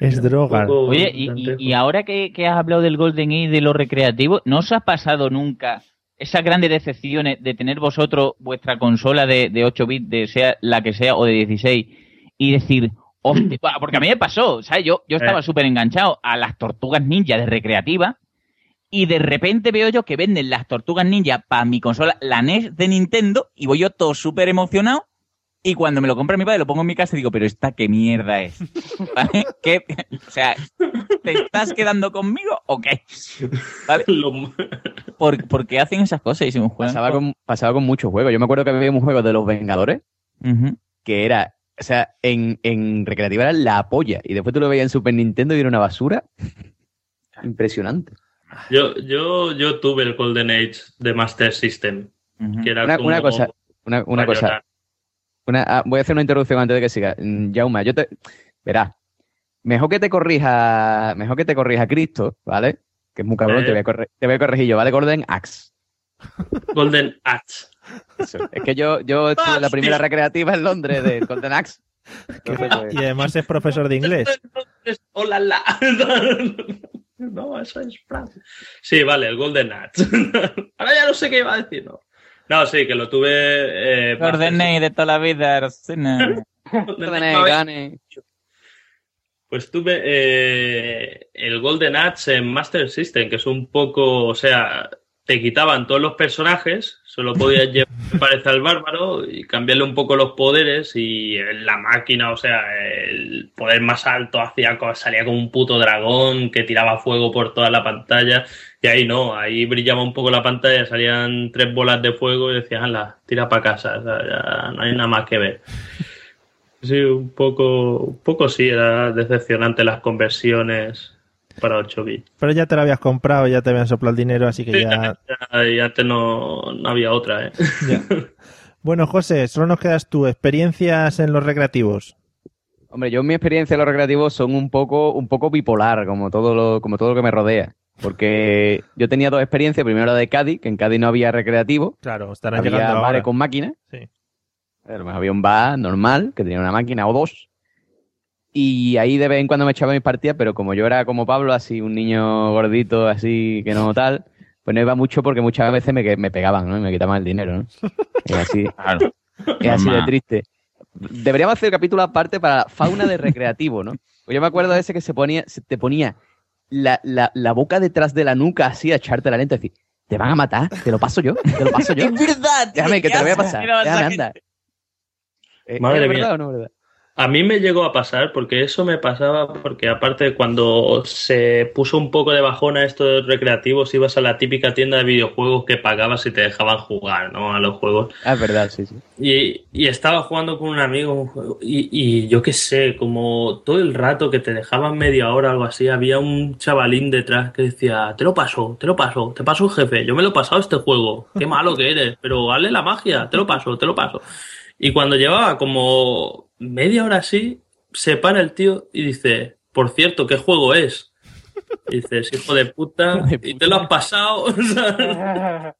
Es droga. Oye, y, y- y ahora que, que has hablado del Golden Age, de lo recreativo, ¿no os ha pasado nunca esas grandes decepciones de tener vosotros vuestra consola de, de 8 bits, de sea la que sea, o de 16, y decir, *clears throat* hostia, porque a mí me pasó, ¿sabes? Yo, yo estaba Eh. súper enganchado a las tortugas ninja de recreativa, y de repente veo yo que venden las tortugas ninja para mi consola, la NES de Nintendo, y voy yo todo súper emocionado. Y cuando me lo compra mi padre, lo pongo en mi casa y digo, pero esta qué mierda es. *laughs* ¿Vale? ¿Qué? O sea, ¿te estás quedando conmigo o qué? ¿Vale? *laughs* ¿Por, por qué hacen esas cosas y se me juegan? Pasaba con, pasaba con muchos juegos. Yo me acuerdo que había un juego de los Vengadores que era, o sea, en, en recreativa era la polla. Y después tú lo veías en Super Nintendo y era una basura. Impresionante. Yo, yo, yo tuve el Golden Age de Master System, que era Una, como una cosa, una, cosa. Una, ah, voy a hacer una interrupción antes de que siga. Mm, Jauma, yo te. Verás, mejor que te corrija, mejor que te corrija Cristo, ¿vale? Que es muy cabrón, Eh. te, voy a corre- te voy a corregir yo, ¿vale? Golden Axe. Golden Axe. Eso. Es que yo, yo estuve en la primera recreativa en Londres de Golden Axe. Entonces, pues, Y además es profesor de inglés. Hola, la. *laughs* No, eso es Francia. Sí, vale, el Golden Axe. *laughs* Ahora ya no sé qué iba a decir, ¿no? No, sí, que lo tuve. Eh, Golden Age de toda la vida. *laughs* Axe, gane. Pues tuve eh, el Golden Axe en Master System, que es un poco, o sea, te quitaban todos los personajes, solo podías llevar, parece, al bárbaro y cambiarle un poco los poderes y la máquina, o sea, el poder más alto hacía salía como un puto dragón que tiraba fuego por toda la pantalla y ahí no, ahí brillaba un poco la pantalla, salían tres bolas de fuego y decías, anda, tira para casa, o sea, ya no hay nada más que ver. Sí, un poco, un poco sí, era decepcionante las conversiones. Para 8 bits. Pero ya te lo habías comprado, ya te habían soplado el dinero, así que Sí, ya... *laughs* ya- antes no, no había otra, ¿eh? ya. *laughs* Bueno, José, solo nos quedas tú. ¿Experiencias en los recreativos? Hombre, yo mi experiencia en los recreativos son un poco, un poco bipolar, como todo lo, como todo lo que me rodea. Porque yo tenía dos experiencias. Primero la de Cádiz, que en Cádiz no había recreativo. Claro, estarán había llegando bares ahora. con máquinas. Sí. A lo mejor había un bar normal, que tenía una máquina o dos. Y ahí de vez en cuando me echaba mis partidas, pero como yo era como Pablo, así un niño gordito, así que no tal, pues no iba mucho porque muchas veces me, me pegaban, ¿no? Y me quitaban el dinero, ¿no? Es así, *laughs* Claro. es así de triste. Deberíamos hacer capítulo aparte para fauna de recreativo, ¿no? Pues yo me acuerdo de ese que se ponía, se te ponía la, la, la boca detrás de la nuca así a echarte la lenta y decir, te van a matar, te lo paso yo, te lo paso yo. *laughs* Es verdad, Déjame que te lo voy a pasar. Déjame anda. Eh, Madre ¿es mía. verdad o no es verdad? A mí me llegó a pasar, porque eso me pasaba, porque aparte cuando se puso un poco de bajona esto de recreativos, ibas a la típica tienda de videojuegos que pagabas y te dejaban jugar, ¿no? A los juegos. Ah, es verdad, sí, sí. Y, y estaba jugando con un amigo y, y yo qué sé, como todo el rato que te dejaban media hora o algo así, había un chavalín detrás que decía, te lo paso, te lo paso, te paso un jefe, yo me lo he pasado este juego, qué malo que eres, pero hazle la magia, te lo paso, te lo paso. Y cuando llevaba como media hora así, se para el tío y dice, por cierto, ¿qué juego es? Y dices, hijo de puta, *laughs* y te lo has pasado. *laughs*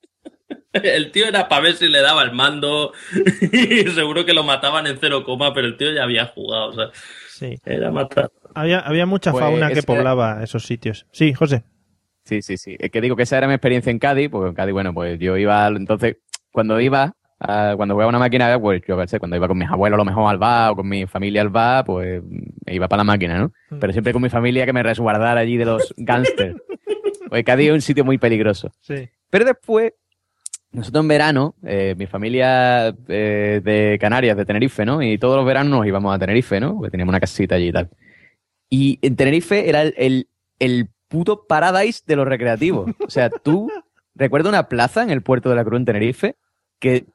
El tío era para ver si le daba el mando *laughs* y seguro que lo mataban en cero coma, pero el tío ya había jugado. O sea, Sí. era matar. Había, había mucha Pues fauna que poblaba esos sitios. Sí, José. Sí, sí, sí. Es que digo que esa era mi experiencia en Cádiz, porque en Cádiz, bueno, pues yo iba, entonces, cuando iba, a- cuando jugaba una máquina, pues yo qué sé, cuando iba con mis abuelos a lo mejor al bar o con mi familia al bar, pues iba para la máquina, ¿no? Pero siempre con mi familia que me resguardara allí de los *laughs* gángsters. Porque Cádiz es un sitio muy peligroso. Sí. Pero después, nosotros en verano, eh, mi familia eh, de Canarias, de Tenerife, ¿no? Y todos los veranos nos íbamos a Tenerife, ¿no? Porque teníamos una casita allí y tal. Y en Tenerife era el, el, el puto paradise de los recreativos. O sea, tú *laughs* recuerdo una plaza en el puerto de la Cruz en Tenerife que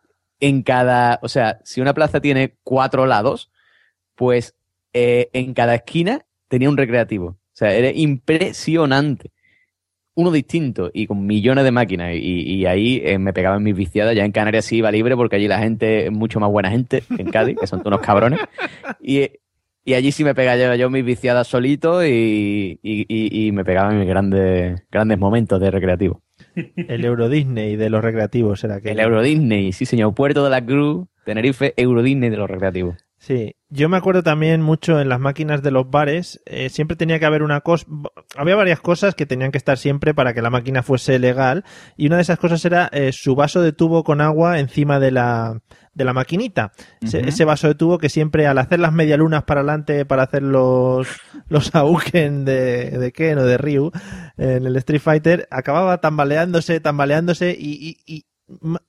en cada, o sea, si una plaza tiene cuatro lados, pues eh, en cada esquina tenía un recreativo. O sea, era impresionante. Uno distinto y con millones de máquinas. Y, ahí eh, me pegaban mis viciadas. Ya en Canarias sí iba libre porque allí la gente es mucho más buena gente que en Cádiz, que son unos cabrones. Y, allí sí me pegaba yo, mis viciadas solito y, y, me pegaba mis grandes, grandes momentos de recreativo. El Euro Disney de los recreativos era que El Euro Disney, sí señor. Puerto de la Cruz, Tenerife, Euro Disney de los recreativos. Sí, yo me acuerdo también mucho en las máquinas de los bares, eh, siempre tenía que haber una cosa, había varias cosas que tenían que estar siempre para que la máquina fuese legal y una de esas cosas era eh, su vaso de tubo con agua encima de la, de la maquinita. Ese- vaso de tubo que siempre al hacer las medialunas para adelante para hacer los, los *laughs* Auken de, de Ken o de Ryu en el Street Fighter acababa tambaleándose, tambaleándose y, y- y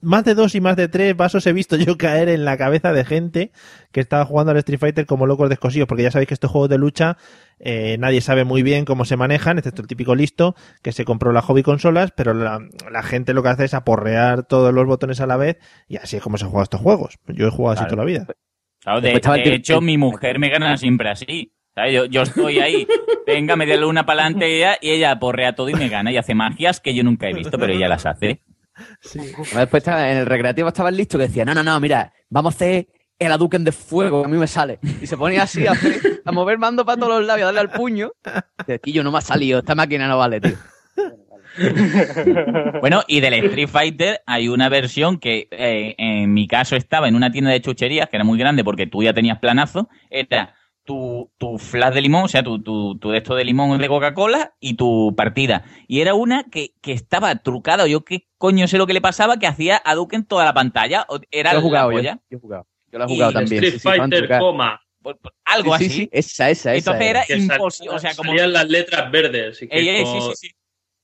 más de dos y más de tres vasos he visto yo caer en la cabeza de gente que estaba jugando al Street Fighter como locos descosidos, porque ya sabéis que estos juegos de lucha eh, nadie sabe muy bien cómo se manejan, excepto el típico listo que se compró la hobby consolas, pero la, la gente lo que hace es aporrear todos los botones a la vez y así es como se juega estos juegos. Yo he jugado así toda la vida. Claro, de, hecho, mi mujer me gana siempre así. ¿sabes? Yo, yo estoy ahí, venga, media luna para adelante y ella, y ella porrea todo y me gana y hace magias que yo nunca he visto, pero ella las hace. Después estaba, en el recreativo estaba el listo que decía, no, no, no, mira, vamos a hacer el Aduken de fuego, que a mí me sale. Y se ponía así a, hacer- a mover mando para todos los lados, y a darle al puño. Y aquí yo no me ha salido, esta máquina no vale, tío. *laughs* Bueno, y del Street Fighter hay una versión que eh, en mi caso estaba en una tienda de chucherías, que era muy grande porque tú ya tenías planazo, era tu, tu flash de limón, o sea, tu, tu, tu de esto de limón de Coca-Cola y tu partida. Y era una que, que estaba trucada, yo qué coño sé lo que le pasaba, que hacía a Duke en toda la pantalla. Era Yo he la jugado, yo, polla. yo he jugado. Yo lo he Y jugado también. Street sí, Fighter, coma. Por- por- algo Sí, así. sí, sí, esa, esa, esa. Entonces era Que sal- imposible, o sea, como... salían las letras verdes. Y que Ey, ey, co- sí, sí, sí.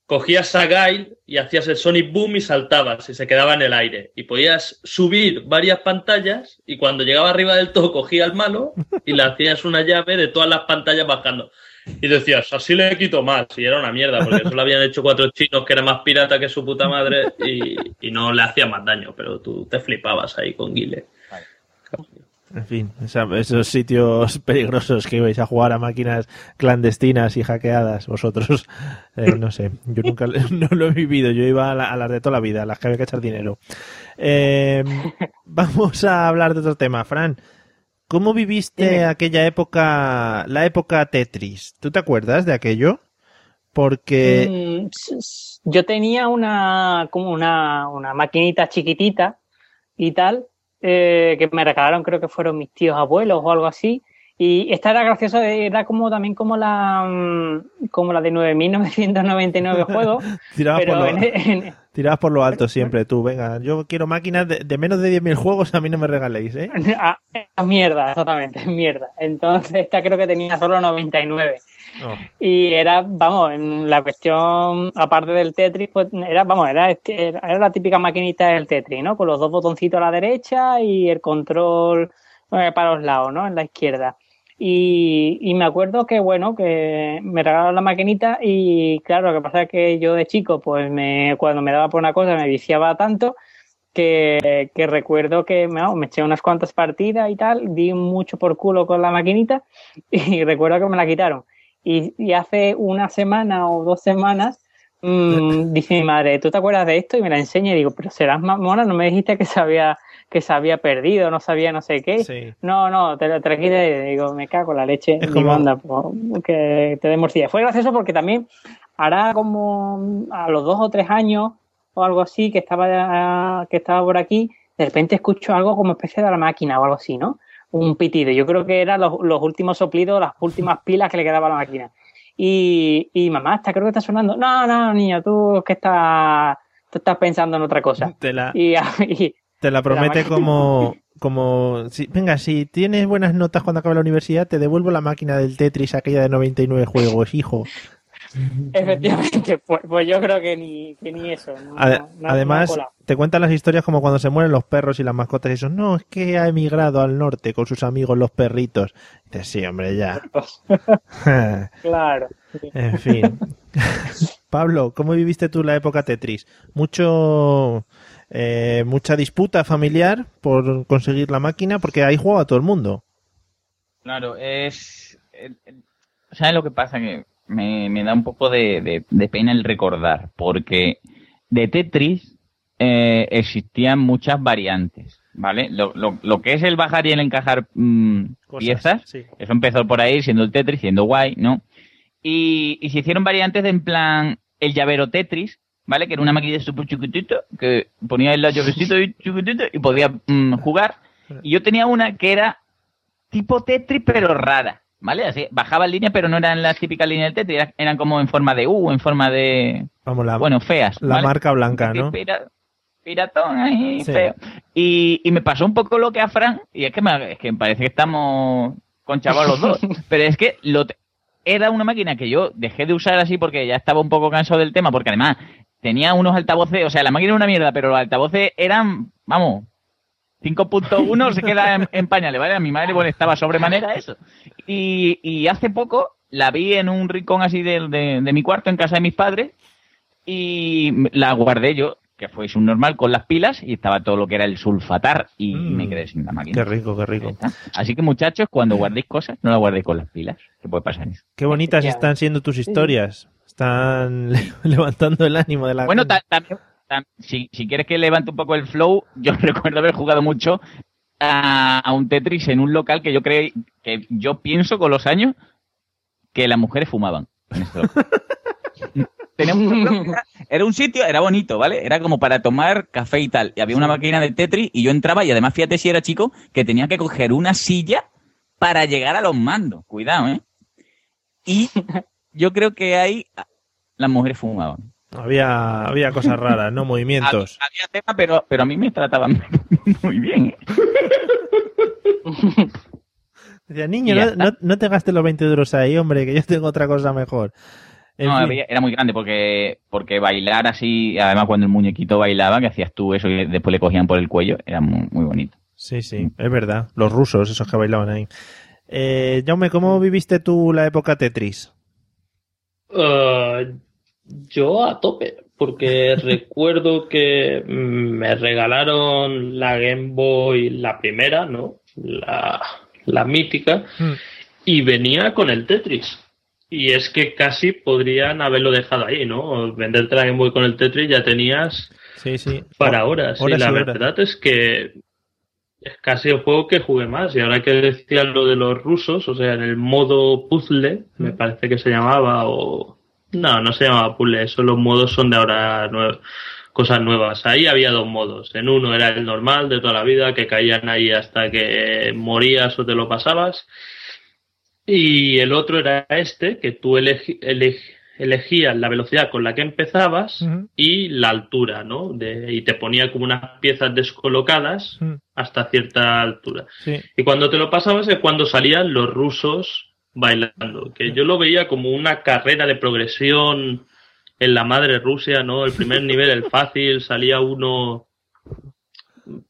Cogías a Gail y hacías el Sonic Boom y saltabas y se quedaba en el aire. Y podías subir varias pantallas y cuando llegaba arriba del todo cogía al malo y le hacías una llave de todas las pantallas bajando. Y decías, así le quito más. Y era una mierda, porque eso lo habían hecho cuatro chinos que era más pirata que su puta madre y, y no le hacía más daño, pero tú te flipabas ahí con Guile. En fin, esos sitios *laughs* peligrosos que ibais a jugar a máquinas clandestinas y hackeadas, vosotros, eh, *laughs* no sé, yo nunca *laughs* no lo he vivido, yo iba a, la- a las de toda la vida, a las que había que echar dinero. Eh, vamos a hablar de otro tema, Fran. ¿Cómo viviste Dime. aquella época, la época Tetris? ¿Tú te acuerdas de aquello? Porque Mm, yo tenía una, como una, una maquinita chiquitita y tal, eh, que me regalaron, creo que fueron mis tíos abuelos o algo así. Y esta era graciosa, era como también como la, mm, como la de 9.999 *laughs* juegos. tirabas, por pero lo, en, en- *laughs* tirabas por lo alto siempre tú. Venga, yo quiero máquinas de, de menos de 10.000 juegos, a mí no me regaléis, ¿eh? *laughs* ah, es mierda, exactamente, es mierda. Entonces esta creo que tenía solo 99. No. Y era, vamos, en la cuestión, aparte del Tetris, pues era, vamos, era, era era la típica maquinita del Tetris, ¿no? Con los dos botoncitos a la derecha y el control eh, para los lados, ¿no? En la izquierda. Y, y me acuerdo que, bueno, que me regalaron la maquinita y claro, lo que pasa es que yo de chico, pues me, cuando me daba por una cosa me viciaba tanto que, que recuerdo que me, me eché unas cuantas partidas y tal, di mucho por culo con la maquinita *laughs* y recuerdo que me la quitaron. Y, y hace una semana o dos semanas mm, *laughs* dice mi madre, ¿tú te acuerdas de esto? Y me la enseña y digo, pero serás mamona, no me dijiste que se había, que se había perdido, no sabía no sé qué. Sí. No, no, te lo trajiste y digo, me cago en la leche. Es como- anda, pues, que te dé morcilla. Fue gracioso porque también hará como a los dos o tres años o algo así que estaba, que estaba por aquí, de repente escucho algo como especie de la máquina o algo así, ¿no? Un pitido. Yo creo que eran los, los últimos soplidos, las últimas pilas que le quedaba a la máquina. Y, y mamá, está, creo que está sonando. No, no, niño, tú que estás, tú estás pensando en otra cosa. Te la, Y, y- te la promete como, *laughs* como si, venga, si tienes buenas notas cuando acabe la universidad, te devuelvo la máquina del Tetris, aquella de 99 juegos, hijo. efectivamente, pues, pues yo creo que ni, que ni eso. no- ha Además, te cuentan las historias como cuando se mueren los perros y las mascotas y eso. No, es que ha emigrado al norte con sus amigos los perritos. Dices, sí, hombre, ya. *laughs* claro. en fin. *laughs* Pablo, ¿cómo viviste tú la época Tetris? Mucho, eh, mucha disputa familiar por conseguir la máquina, porque ahí jugaba todo el mundo. Claro, es. ¿Sabes lo que pasa? Que me, me da un poco de, de- de pena el recordar, porque de Tetris eh, existían muchas variantes, ¿vale? Lo, lo- lo que es el bajar y el encajar mm, Cosas, piezas, sí. eso empezó por ahí siendo el Tetris, siendo guay, ¿no? Y, y se hicieron variantes de en plan el llavero Tetris, ¿vale? Que era una máquina súper chiquitito, que ponía el llavecito y chiquitito y podía mm, jugar. Y yo tenía una que era tipo Tetris, pero rara, ¿vale? Así, bajaba en línea, pero no eran las típicas líneas del Tetris, eran, como en forma de U, en forma de... Vamos, la, Bueno, feas. la ¿vale? marca blanca, ¿no? Pira- piratón ahí, Sí. feo. Y, y me pasó un poco lo que a Fran, y es que me, es que me parece que estamos con chavalos los dos, *laughs* pero es que lo era una máquina que yo dejé de usar así porque ya estaba un poco cansado del tema, porque además tenía unos altavoces, o sea, la máquina era una mierda, pero los altavoces eran, vamos, 5.1 se queda en, en pañales, ¿vale? A mi madre bueno, estaba sobremanera eso. Y, y hace poco la vi en un rincón así de, de- de mi cuarto en casa de mis padres y la guardé yo, que fue un normal con las pilas y estaba todo lo que era el sulfatar y Mm. me quedé sin la máquina. Qué rico, qué rico. Así que muchachos, cuando guardéis cosas, no las guardéis con las pilas, que puede pasar eso. Qué bonitas están siendo tus historias. Están *laughs* levantando el ánimo de la Bueno, gente. tam- si, si quieres que levante un poco el flow, *laughs* yo recuerdo haber jugado mucho a, a un Tetris en un local que yo creo, que yo pienso con los años que las mujeres fumaban. este *laughs* era un sitio, era bonito, ¿vale? Era como para tomar café y tal. Y había una máquina de Tetris y yo entraba y además, fíjate si era chico, que tenía que coger una silla para llegar a los mandos. Cuidado, ¿eh? Y yo creo que ahí las mujeres fumaban. Había, había cosas *laughs* raras, ¿no? Movimientos. Había tema, pero, pero a mí me trataban *laughs* muy bien. ¿eh? Decía, niño, no, no- no te gastes los 20 euros ahí, hombre, que yo tengo otra cosa mejor. En No, había- era muy grande porque, porque bailar así, además cuando el muñequito bailaba, que hacías tú eso y después le cogían por el cuello, era muy, muy bonito. Sí, sí, es verdad. Los rusos, esos que bailaban ahí. Eh, Jaume, ¿cómo viviste tú la época Tetris? Eh, yo a tope. porque *laughs* recuerdo que me regalaron la Game Boy, la primera, ¿no? La, la mítica, Mm. y venía con el Tetris. Y es que casi podrían haberlo dejado ahí, ¿no? Venderte la Game Boy con el Tetris ya tenías Sí, sí. para horas. Horas y la y horas. verdad es que es casi el juego que jugué más. Y ahora que decía lo de los rusos, o sea, en el modo puzzle, me parece que se llamaba, o. No, no se llamaba puzzle, eso los modos son de ahora cosas nuevas. Ahí había dos modos. En uno era el normal de toda la vida, que caían ahí hasta que morías o te lo pasabas. Y el otro era este, que tú elegi- elegías la velocidad con la que empezabas y la altura, ¿no? De, y te ponía como unas piezas descolocadas hasta cierta altura. Sí. Y cuando te lo pasabas es cuando salían los rusos bailando, que yo lo veía como una carrera de progresión en la madre Rusia, ¿no? El primer *laughs* nivel, el fácil, salía uno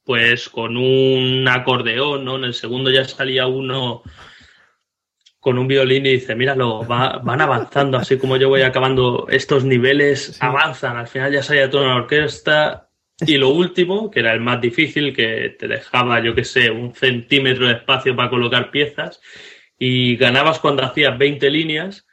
pues con un acordeón, ¿no? En el segundo ya salía uno con un violín y dice, míralo, va- van avanzando, así como yo voy acabando estos niveles, avanzan, al final ya salía toda una orquesta. Y lo último, que era el más difícil, que te dejaba, yo qué sé, un centímetro de espacio para colocar piezas, y ganabas cuando hacías 20 líneas,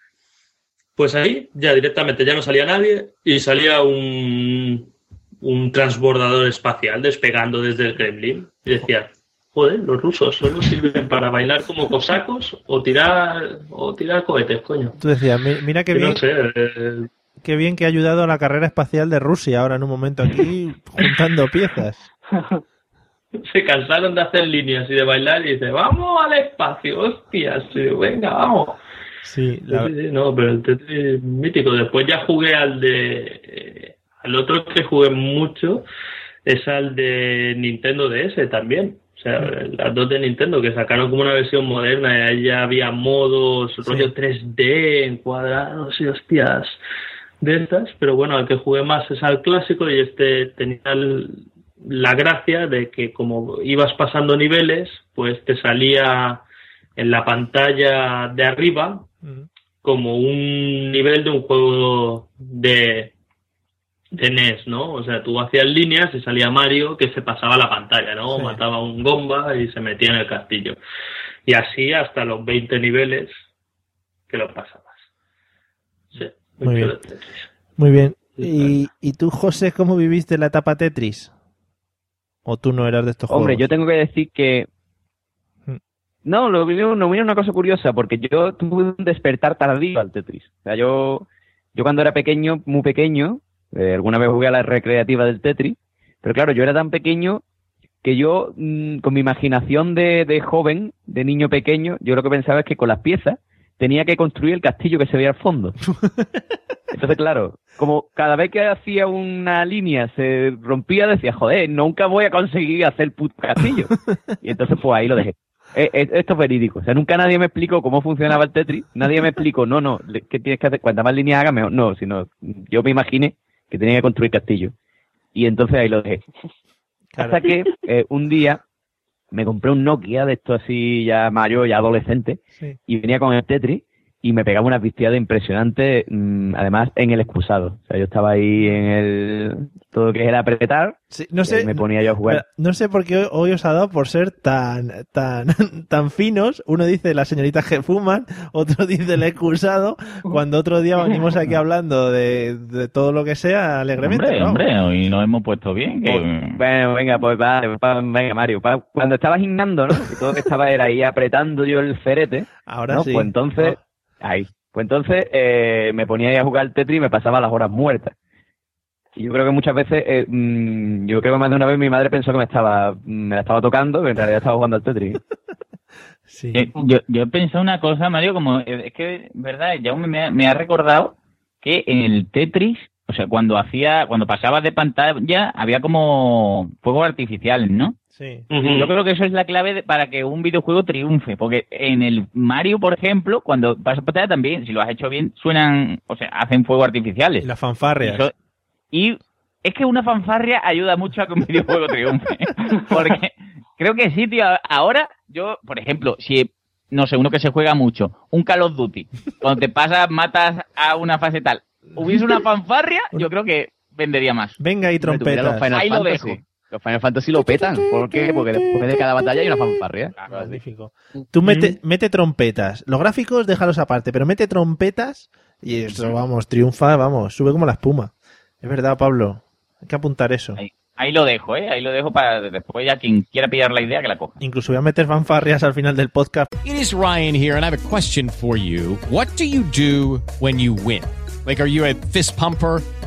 pues ahí ya directamente ya no salía nadie y salía un, un transbordador espacial despegando desde el Kremlin. Y decía, joder, los rusos solo sirven para bailar como cosacos o tirar, o tirar cohetes, coño. Tú decías, "Mi- mira qué bien, No sé, eh, qué bien que ha ayudado a la carrera espacial de Rusia ahora en un momento aquí *laughs* juntando piezas. *laughs* se cansaron de hacer líneas y de bailar y dice, vamos al espacio, hostias, venga, vamos. Sí, Sí, la- sí, sí, no, pero el Tetris es mítico. Después ya jugué al de. eh, al otro que jugué mucho es al de Nintendo DS también. Sea, las dos de Nintendo que sacaron como una versión moderna y ahí ya había modos, rollo 3D, encuadrados y hostias de estas. Pero bueno, al que jugué más es al clásico y este tenía el- la gracia de que como ibas pasando niveles, pues te salía en la pantalla de arriba como un nivel de un juego de, de NES, ¿no? O sea, tú hacías líneas y salía Mario que se pasaba la pantalla, ¿no? Sí. Mataba un gomba y se metía en el castillo. Y así hasta los 20 niveles que lo pasabas. Sí, Muy bien. Muy bien. ¿Y, ¿Y tú, José, cómo viviste la etapa Tetris? ¿O tú no eras de estos Hombre, yo juegos? tengo que decir que. Mm. No, lo vino, no vino una cosa curiosa, porque yo tuve un despertar tardío al Tetris. O sea, yo, yo cuando era pequeño, muy pequeño, eh, alguna vez jugué a la recreativa del Tetris, pero claro, yo era tan pequeño que yo, mm, con mi imaginación de, de joven, de niño pequeño, yo lo que pensaba es que con las piezas tenía que construir el castillo que se veía al fondo. *laughs* Entonces, claro, como cada vez que hacía una línea se rompía, decía, joder, nunca voy a conseguir hacer puto castillo. Y entonces, pues ahí lo dejé. Eh, eh, esto es verídico. O sea, nunca nadie me explicó cómo funcionaba el Tetris. Nadie me explicó, no, no, ¿qué tienes que hacer? Cuanta más líneas hagas, mejor. No, sino yo me imaginé que tenía que construir castillo. Y entonces ahí lo dejé. Hasta que eh, un día me compré un Nokia de esto así ya mayor, ya adolescente, Sí. y venía con el Tetris y me pegaba una pisteada impresionante, mm, además en el excusado. O sea, yo estaba ahí en el todo lo que es el apretar, Sí, no y sé, me ponía yo a jugar. No sé por qué hoy, os ha dado por ser tan, tan, *laughs* tan finos. Uno dice las señoritas que fuman, *laughs* otro dice el excusado, cuando otro día venimos aquí *laughs* hablando de, de todo lo que sea alegremente. Hombre, ¿no? hombre, hoy nos hemos puesto bien. que- Bueno, venga, pues va, va, venga, Mario. va. Cuando estaba gimnando, ¿no? Y todo lo que estaba era ahí apretando yo el ferete. Ahora ¿no? sí. Pues entonces, ahí. Pues entonces eh, me ponía ahí a jugar al Tetris y me pasaba las horas muertas. Y yo creo que muchas veces, eh, mm, yo creo que más de una vez mi madre pensó que me estaba, me la estaba tocando, pero en realidad estaba jugando al Tetris. *laughs* Eh, yo, yo he pensado una cosa, Mario, como eh, es que, verdad, ya me, ha- me ha recordado que en el Tetris, o sea, cuando hacía, cuando pasabas de pantalla, había como fuegos artificiales, ¿no? Sí. Yo creo que eso es la clave de- para que un videojuego triunfe, porque en el Mario, por ejemplo, cuando pasas pantalla también, si lo has hecho bien, suenan, o sea, hacen fuegos artificiales. Y las fanfarrias. Eso- y es que una fanfarria ayuda mucho a que un *laughs* videojuego triunfe. *laughs* Porque creo que sí, tío. Ahora, yo, por ejemplo, si, no sé, uno que se juega mucho, un Call of Duty, cuando te pasas, matas a una fase tal, hubiese una fanfarria, *laughs* yo creo que vendería más. Venga y trompetas. Ahí lo dejo. Los Final Fantasy lo petan. ¿Por qué? Porque después de cada batalla hay una fanfarria. Magnífico. Tú mete, mete trompetas. Los gráficos déjalos aparte, pero mete trompetas y eso, vamos, triunfa, vamos, sube como la espuma. Es verdad, Pablo. Hay que apuntar eso. Ahí, ahí lo dejo, ¿eh? Ahí lo dejo para después ya quien quiera pillar la idea que la coja. Incluso voy a meter fanfarrias al final del podcast. It is Ryan here, and I have a question for you. What do you do when you win? Like, are you a fist pumper?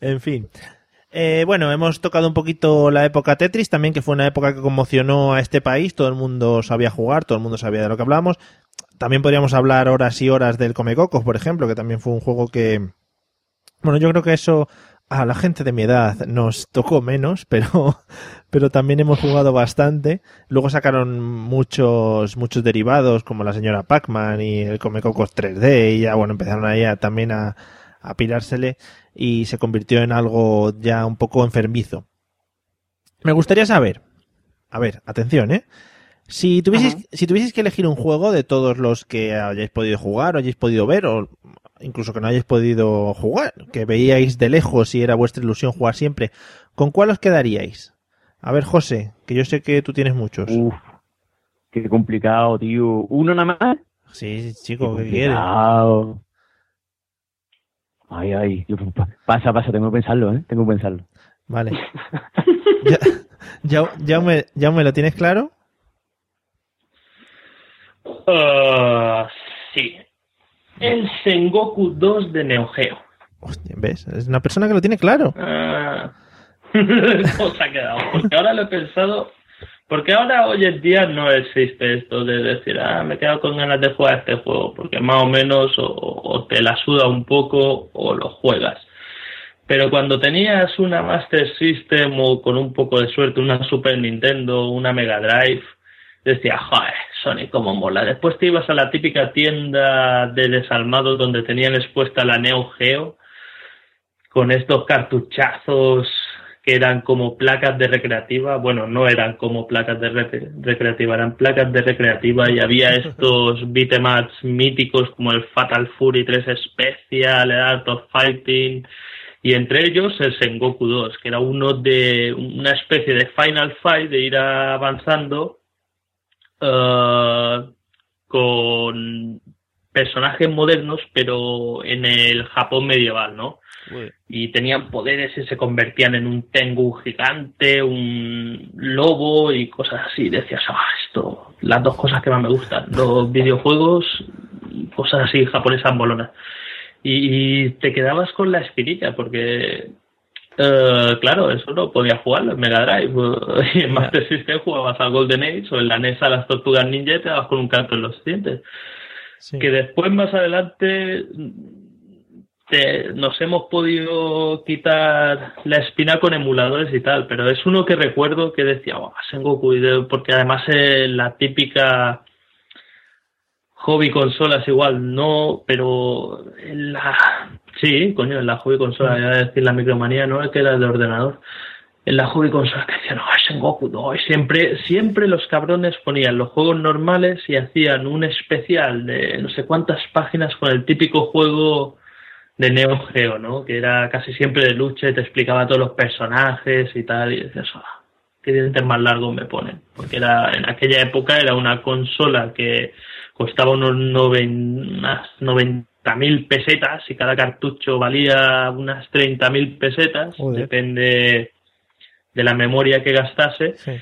En fin. Eh, bueno, hemos tocado un poquito la época Tetris también, que fue una época que conmocionó a este país. Todo el mundo sabía jugar, todo el mundo sabía de lo que hablábamos. También podríamos hablar horas y horas del Comecocos, por ejemplo, que también fue un juego que. Bueno, yo creo que eso a la gente de mi edad nos tocó menos, *laughs* pero, pero también hemos jugado bastante. Luego sacaron muchos, muchos derivados, como la señora Pac-Man y el Comecocos 3D, y ya, bueno, empezaron ahí a- también a, a pirársele y se convirtió en algo ya un poco enfermizo. Me gustaría saber, a ver, atención, ¿eh? Si tuvieseis, si tuvieseis que elegir un juego de todos los que hayáis podido jugar o hayáis podido ver, o incluso que no hayáis podido jugar, que veíais de lejos y era vuestra ilusión jugar siempre, ¿con cuál os quedaríais? A ver, José, que yo sé que tú tienes muchos. Uf, qué complicado, tío. ¿Uno nada más? Sí, chico, ¿qué quieres? Ay, ay. Pasa, pasa, tengo que pensarlo, ¿eh? Tengo que pensarlo. Vale. *laughs* ya, ya, ya, me, ya me lo tienes claro. Ah, sí. El Sengoku 2 de Neo Geo. Hostia, ¿Ves? Es una persona que lo tiene claro. Ah. ¿Cómo *laughs* se ha quedado? Porque ahora lo he pensado. Porque ahora hoy en día no existe esto de decir, ah, me he quedado con ganas de jugar este juego, porque más o menos o, o te la suda un poco o lo juegas. Pero cuando tenías una Master System o con un poco de suerte una Super Nintendo, una Mega Drive, decía, joder, Sony, cómo mola. Después te ibas a la típica tienda de desalmados donde tenían expuesta la Neo Geo con estos cartuchazos que eran como placas de recreativa, bueno, no eran como placas de re- recreativa, eran placas de recreativa y había *laughs* estos beatemaps míticos como el Fatal Fury 3 Special, el Art of Fighting y entre ellos el Sengoku 2, que era uno de una especie de Final Fight de ir avanzando eh, con personajes modernos, pero en el Japón medieval, ¿no? Y tenían poderes y se convertían en un Tengu gigante, un lobo y cosas así. Decías, ah, esto, las dos cosas que más me gustan, los videojuegos y cosas así japonesas molonas. Y, y te quedabas con la espinilla porque, eh, claro, eso no podía jugarlo en Mega Drive. *laughs* Y en Master System jugabas al Golden Age o en la NES a las Tortugas Ninja y te dabas con un canto en los dientes. Que después, más adelante, te- nos hemos podido quitar la espina con emuladores y tal, pero es uno que recuerdo que decía, "Buah, Sengoku, porque además es la típica hobby consolas igual, no, pero en la... Sí, coño, en la hobby consola, iba a decir la micromanía, no es que era de ordenador. En la hobby consola que decían, no, Sengoku, no, y siempre, siempre los cabrones ponían los juegos normales y hacían un especial de no sé cuántas páginas con el típico juego de Neo Geo, ¿no? Que era casi siempre de lucha y te explicaba todos los personajes y tal, y decías, "Ah, qué dientes más largos me ponen. Porque era, en aquella época era una consola que costaba unos noven- unas 90.000 pesetas y cada cartucho valía unas 30.000 pesetas. Joder. Depende de la memoria que gastase Sí.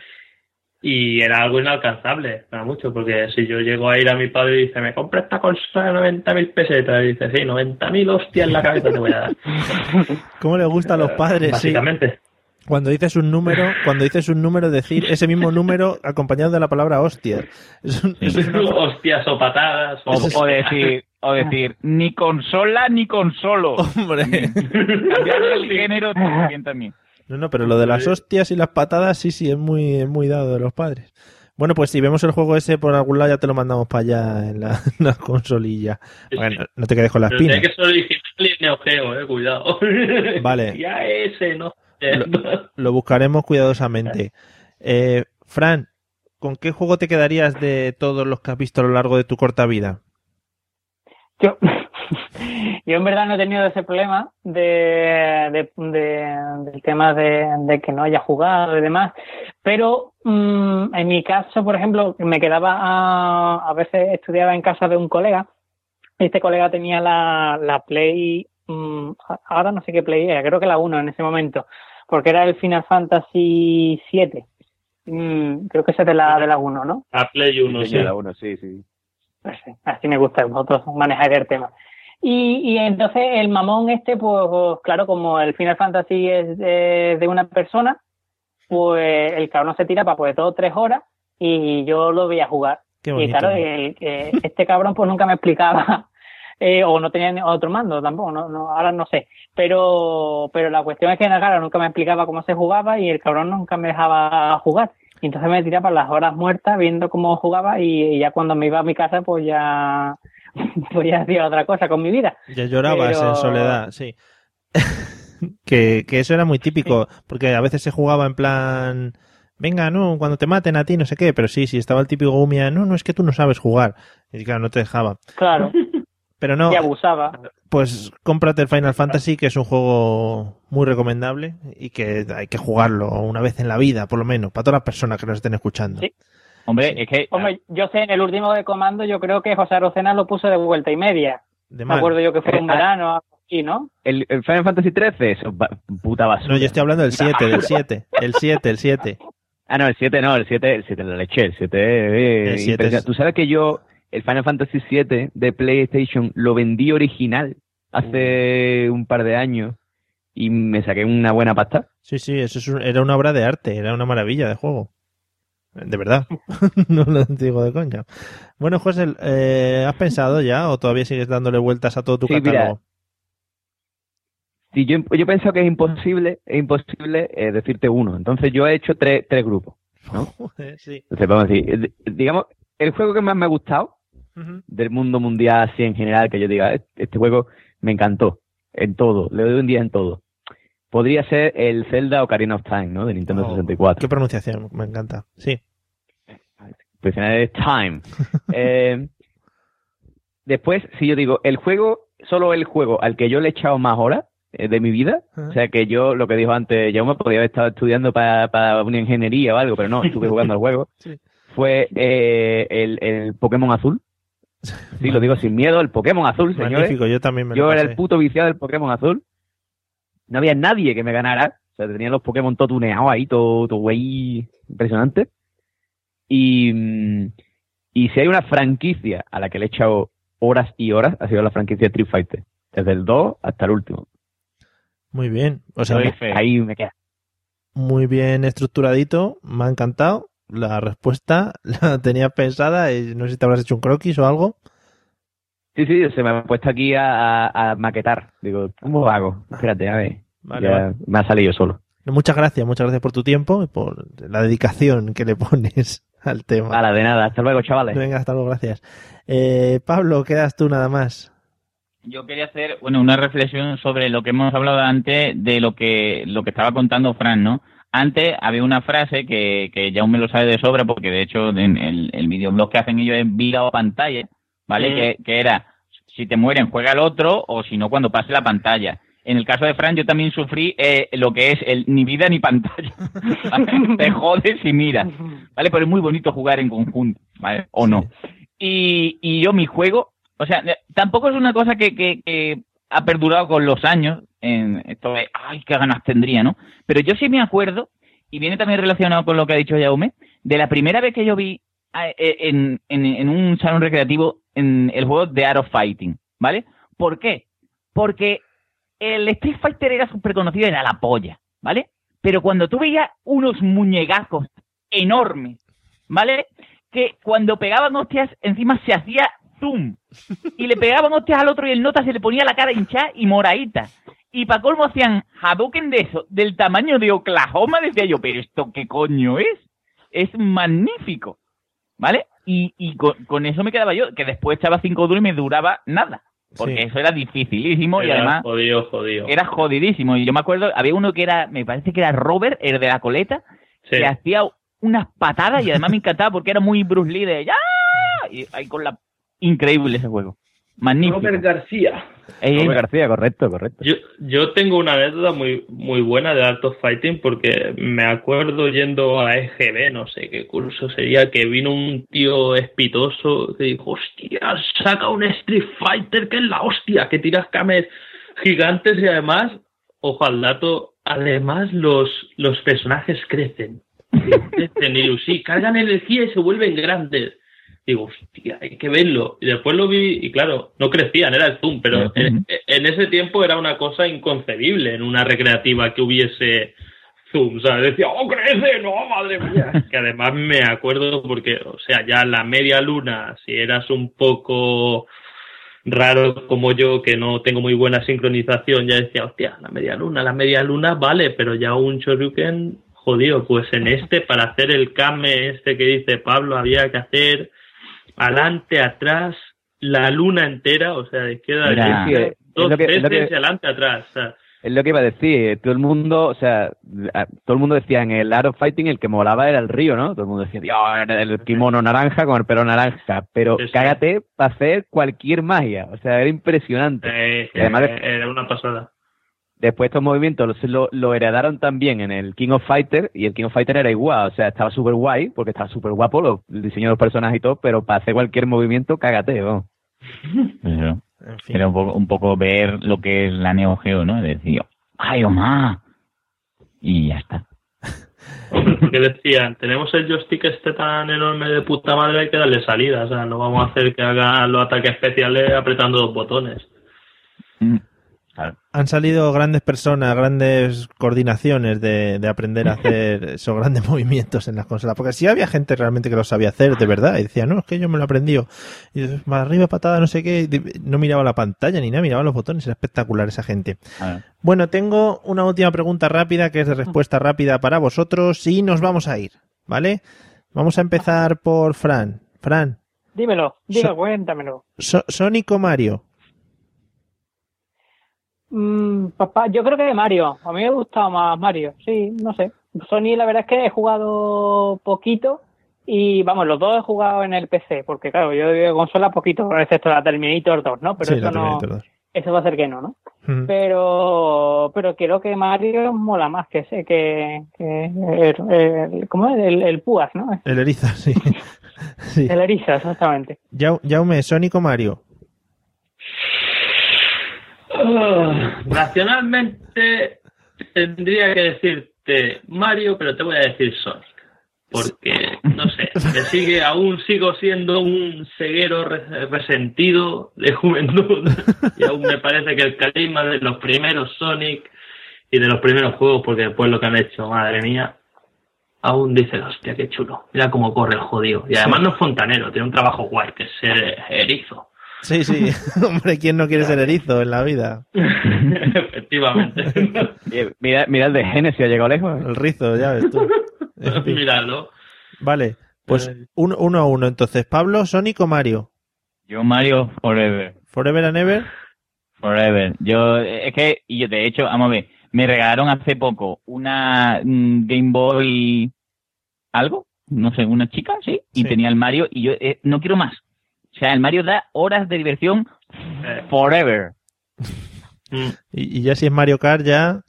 Y era algo inalcanzable para mucho, porque si yo llego a ir a mi padre y dice, me compra esta consola de 90.000 pesetas, y dice, sí, 90.000 hostias en la cabeza te voy a dar. *laughs* ¿Cómo le gusta a los padres? Sí. Básicamente. Cuando dices un número, cuando dices un número, decir ese mismo número acompañado de la palabra hostia. Es un- es una- *laughs* hostias o patadas. O, o decir, o decir, ni consola ni consolo. Hombre. Cambiar el género también también. No, no, pero lo de las hostias y las patadas, sí, sí, es muy, es muy dado de los padres. Bueno, pues si vemos el juego ese por algún lado, ya te lo mandamos para allá en la, *laughs* en la consolilla. Bueno, no te quedes con la Pero espina. tiene que ser original y Neo Geo, eh, cuidado. *laughs* Vale. ya ese, *laughs* ¿no? Lo buscaremos cuidadosamente. Eh, Fran, ¿con qué juego te quedarías de todos los que has visto a lo largo de tu corta vida? Yo *laughs* en verdad no he tenido ese problema de, de- de- del tema de, de que no haya jugado y demás, pero mm, en mi caso, por ejemplo, me quedaba a, a veces estudiaba en casa de un colega, y este colega tenía la, la Play, mm, ahora no sé qué Play era, creo que la 1 en ese momento, porque era el Final Fantasy 7. creo que ese es de la, de la 1, ¿no? A Play 1, Sí, sí. la uno, sí, sí. Pues sí, así me gusta, vosotros manejáis el tema. Y, y entonces el mamón este, pues claro, como el Final Fantasy es de, de una persona, pues el cabrón se tira para pues todo tres horas y yo lo veía jugar. Qué y bonito. claro, el- eh, este cabrón pues nunca me explicaba, *laughs* eh, o no tenía otro mando tampoco, no, no, ahora no sé. Pero, pero la cuestión es que claro, nunca me explicaba cómo se jugaba y el cabrón nunca me dejaba jugar. Y entonces me tiraba las horas muertas viendo cómo jugaba y, y ya cuando me iba a mi casa pues ya, *laughs* ya hacía otra cosa con mi vida. Ya llorabas Pero- en soledad, sí. *laughs* que, que eso era muy típico, porque a veces se jugaba en plan, venga, no, cuando te maten a ti, no sé qué, pero sí, sí, estaba el típico Gumia, no, no, es que tú no sabes jugar. Y claro, no te dejaba. Claro. *laughs* Pero no, Y abusaba. pues cómprate el Final Fantasy, que es un juego muy recomendable y que hay que jugarlo una vez en la vida, por lo menos, para todas las personas que nos estén escuchando. Hombre, es que Hombre, yo sé, en el último de comando yo creo que José Arocena lo puso de vuelta y media. De Me acuerdo yo que fue Eh, un ah. verano algo así, ¿no? El, el Final Fantasy 13, eso, puta basura. No, yo estoy hablando del 7, del 7, el 7, el 7. Ah, no, el 7 no, el 7, el 7 la leche, el 7 eh, El es- Tú sabes que yo, el Final Fantasy 7 de PlayStation, lo vendí original hace un par de años y me saqué una buena pasta. Sí, sí, eso es un- era una obra de arte, era una maravilla de juego. De verdad, *laughs* no lo digo de coña. Bueno, José, eh, ¿has pensado ya o todavía sigues dándole vueltas a todo tu Sí, mira, catálogo? Si yo, yo pienso que es imposible, es imposible eh, decirte uno. Entonces yo he hecho tres, tres grupos. ¿no? *laughs* sí. Entonces vamos a decir, eh, digamos, el juego que más me ha gustado del mundo mundial así en general, que yo diga, "Eh, este juego me encantó en todo, le doy un día en todo. Podría ser el Zelda Ocarina of Time, ¿no? De Nintendo Oh, 64. Qué pronunciación, me encanta. Sí. Pues es Time. *laughs* Eh, después, si yo digo, el juego, solo el juego al que yo le he echado más horas eh, de mi vida, o sea que yo, lo que dijo antes, yo me podía haber estado estudiando para, para una ingeniería o algo, pero no, estuve jugando al juego, *laughs* Sí. fue eh, el, el Pokémon Azul. Sí, lo *laughs* digo sin miedo, el Pokémon Azul, señores. Magnífico, yo también me lo Yo era pasé. el puto viciado del Pokémon Azul. No había nadie que me ganara. O sea, tenía los Pokémon todo tuneados ahí, todo, todo güey impresionante. Y, mm, y si hay una franquicia a la que le he echado horas y horas, ha sido la franquicia Street Fighter. Desde el 2 hasta el último. Muy bien. O sea, ahí me queda. muy bien estructuradito, me ha encantado. La respuesta *laughs* la tenía pensada, y no sé si te habrás hecho un croquis o algo. Sí, sí, se me ha puesto aquí a, a- a maquetar. Digo, ¿cómo hago? Espérate, a ver. Vale, Ya vale. Me ha salido solo. Muchas gracias, muchas gracias por tu tiempo y por la dedicación que le pones *laughs* al tema. Nada, de nada. Hasta luego, chavales. Venga, hasta luego, gracias. Eh, Pablo, quedas tú nada más. Yo quería hacer, bueno, una reflexión sobre lo que hemos hablado antes de lo que lo que estaba contando Fran, ¿no? Antes había una frase que, que ya me lo sabe de sobra, porque de hecho en el, el videoblog que hacen ellos es vida o pantalla, ¿vale? Que, que era, si te mueren, juega el otro, o si no, cuando pase la pantalla. En el caso de Fran, yo también sufrí eh, lo que es el ni vida ni pantalla. ¿vale? *laughs* *laughs* te jodes y miras, ¿vale? Pero es muy bonito jugar en conjunto, ¿vale? O no. Y, y yo mi juego, o sea, eh, tampoco es una cosa que, que, que ha perdurado con los años, en esto de, ay, qué ganas tendría, ¿no? Pero yo sí me acuerdo y viene también relacionado con lo que ha dicho Jaume, de la primera vez que yo vi en, en, en un salón recreativo en el juego de Art of Fighting, ¿vale? ¿Por qué? Porque el Street Fighter era súper conocido, era la polla, ¿vale? Pero cuando tú veías unos muñegazos enormes, ¿vale? Que cuando pegaban hostias, encima se hacía zoom. Y le pegaban hostias al otro y el nota se le ponía la cara hinchada y moradita. Y para colmo hacían Hadouken de eso, del tamaño de Oklahoma, decía yo, pero ¿esto qué coño es? Es magnífico, ¿vale? Y, y con, con eso me quedaba yo, que después echaba cinco duros y me duraba nada. Porque Sí. eso era dificilísimo y Era además Jodido, jodido. era jodidísimo. Y yo me acuerdo, había uno que era, me parece que era Robert, el de la coleta, Sí. que hacía unas patadas y además me encantaba porque era muy Bruce Lee de ¡ya! Y ahí con la... Increíble ese juego. Magnífico. Robert García. Ey, García, correcto, correcto. Yo, yo tengo una anécdota muy, muy buena de Art of Fighting porque me acuerdo yendo a EGB, no sé qué curso sería, que vino un tío espitoso que dijo, hostia, saca un Street Fighter que es la hostia, que tiras cames gigantes y además, ojo al dato, además los, los personajes crecen. Crecen y sí, cargan energía y se vuelven grandes. Digo, hostia, hay que verlo. Y después lo vi y claro, no crecían, era el zoom, pero en, en ese tiempo era una cosa inconcebible en una recreativa que hubiese zoom, ¿sabes? Decía, oh, crece, no, madre mía. *laughs* Que además me acuerdo porque, o sea, ya la media luna, si eras un poco raro como yo, que no tengo muy buena sincronización, ya decía, hostia, la media luna, la media luna vale, pero ya un Shoryuken, jodido, pues en este, para hacer el kame este que dice Pablo, había que hacer adelante, atrás, la luna entera, o sea, de izquierda a derecha, dos que- veces que- adelante, atrás. o sea, Es lo que iba a decir, todo el mundo, o sea, todo el mundo decía en el Art of Fighting el que molaba era el río, ¿no? Todo el mundo decía, Dios, el kimono naranja con el pelo naranja, pero Sí, sí. cágate para hacer cualquier magia, o sea, era impresionante. eh, además eh, era una pasada. Después estos movimientos los- lo, lo heredaron también en el King of Fighter y el King of Fighter era igual, o sea, estaba súper guay porque estaba súper guapo los, el diseño de los personajes y todo, pero para hacer cualquier movimiento, cágate, vamos. *laughs* Eso. Era un poco, un poco ver lo que es la Neo Geo, ¿no? Decir, ¡ay, Omar! Y ya está. *laughs* Porque decían, tenemos el joystick este tan enorme de puta madre, hay que darle salida, o sea, no vamos a hacer que haga los ataques especiales apretando dos botones. Han salido grandes personas, grandes coordinaciones de, de aprender a hacer *laughs* esos grandes movimientos en las consolas. Porque sí había gente realmente que lo sabía hacer de verdad. Y decía, no, es que yo me lo aprendí. Y más arriba, patada, no sé qué. y No miraba la pantalla ni nada, miraba los botones. Era espectacular esa gente. Bueno, tengo una última pregunta rápida que es de respuesta rápida para vosotros y nos vamos a ir, ¿vale? Vamos a empezar por Fran. Fran, Dímelo, diga, So- cuéntamelo. So- ¿Sonic o Mario? Mm, papá, yo creo que Mario. A mí me ha gustado más Mario. Sí, no sé. Sony, la verdad es que he jugado poquito y vamos, los dos he jugado en el PC, porque claro, yo de consola poquito, excepto la Terminator 2, ¿no? Pero Sí, eso no, Terminator 2. eso va a ser que no, ¿no? Ujú. Pero, pero creo que Mario mola más que ese, que, que el, el- ¿cómo es? El, el Púas, ¿no? El erizo, sí. *laughs* sí. El Eriza, exactamente. Jaume, Sonic o Mario? Ah, Racionalmente tendría que decirte Mario, pero te voy a decir Sonic. Porque, no sé, me sigue, aún sigo siendo un ceguero re- resentido de juventud. Y aún me parece que el carisma de los primeros Sonic y de los primeros juegos, porque después lo que han hecho, madre mía, aún dice, hostia, qué chulo. Mira cómo corre el jodido. Y además no es fontanero, tiene un trabajo guay, que es ser erizo. Sí, sí. *laughs* Hombre, ¿quién no quiere ser erizo en la vida? *laughs* Efectivamente. Mira, mira el de Genesis, ha llegado lejos. El rizo, ya ves tú. *laughs* En fin. Míralo. Vale, pues uno, uno a uno. Entonces, Pablo, Sonic o Mario? Yo Mario Forever. Forever and ever. Forever. Yo, es que, y yo, de hecho, vamos a ver, me regalaron hace poco una mm, Game Boy algo, no sé, una chica, sí, y Sí. tenía el Mario y yo eh, no quiero más. O sea, el Mario da horas de diversión Eh, forever. Y, y ya si es Mario Kart, ya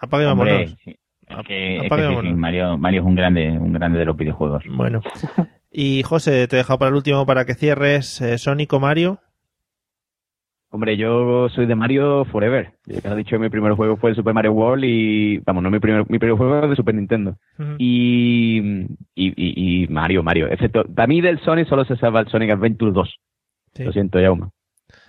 apague vámonos. sí. Es que, es que Apague y sí, sí, vámonos. Mario, Mario es un grande, un grande de los videojuegos. Bueno. *laughs* Y José, te he dejado para el último para que cierres eh, Sonic o Mario. Hombre, yo soy de Mario Forever. Ya lo he dicho, mi primer juego fue el Super Mario World y, vamos, no mi primer, mi primer juego es de Super Nintendo. Y, y, y, y Mario, Mario. Excepto, para mí del Sonic solo se salva el Sonic Adventure 2. Sí. Lo siento, Jaume.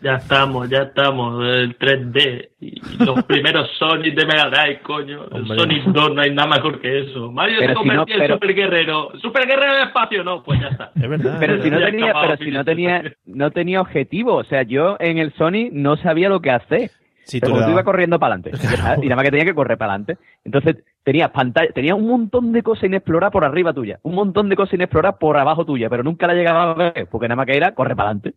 Ya estamos, ya estamos. El 3D. Y los *laughs* primeros Sonic de Mega Drive, coño. El. Sonic 2 no hay nada mejor que eso. Mario Pero se si no, convertía en Super Guerrero. Super Guerrero de espacio, no, pues ya está. Es verdad. Pero es si no verdad. Tenía, pero si no tenía, no tenía objetivo. O sea, yo en el Sonic no sabía lo que hacer. Sí, Pero tú ibas corriendo para adelante. *laughs* Y nada más que tenía que correr para adelante. Entonces, tenías pantalla, tenías un montón de cosas inexploradas por arriba tuya. Un montón de cosas inexploradas por abajo tuya. Pero nunca la llegaba a ver. Porque nada más que era correr para adelante.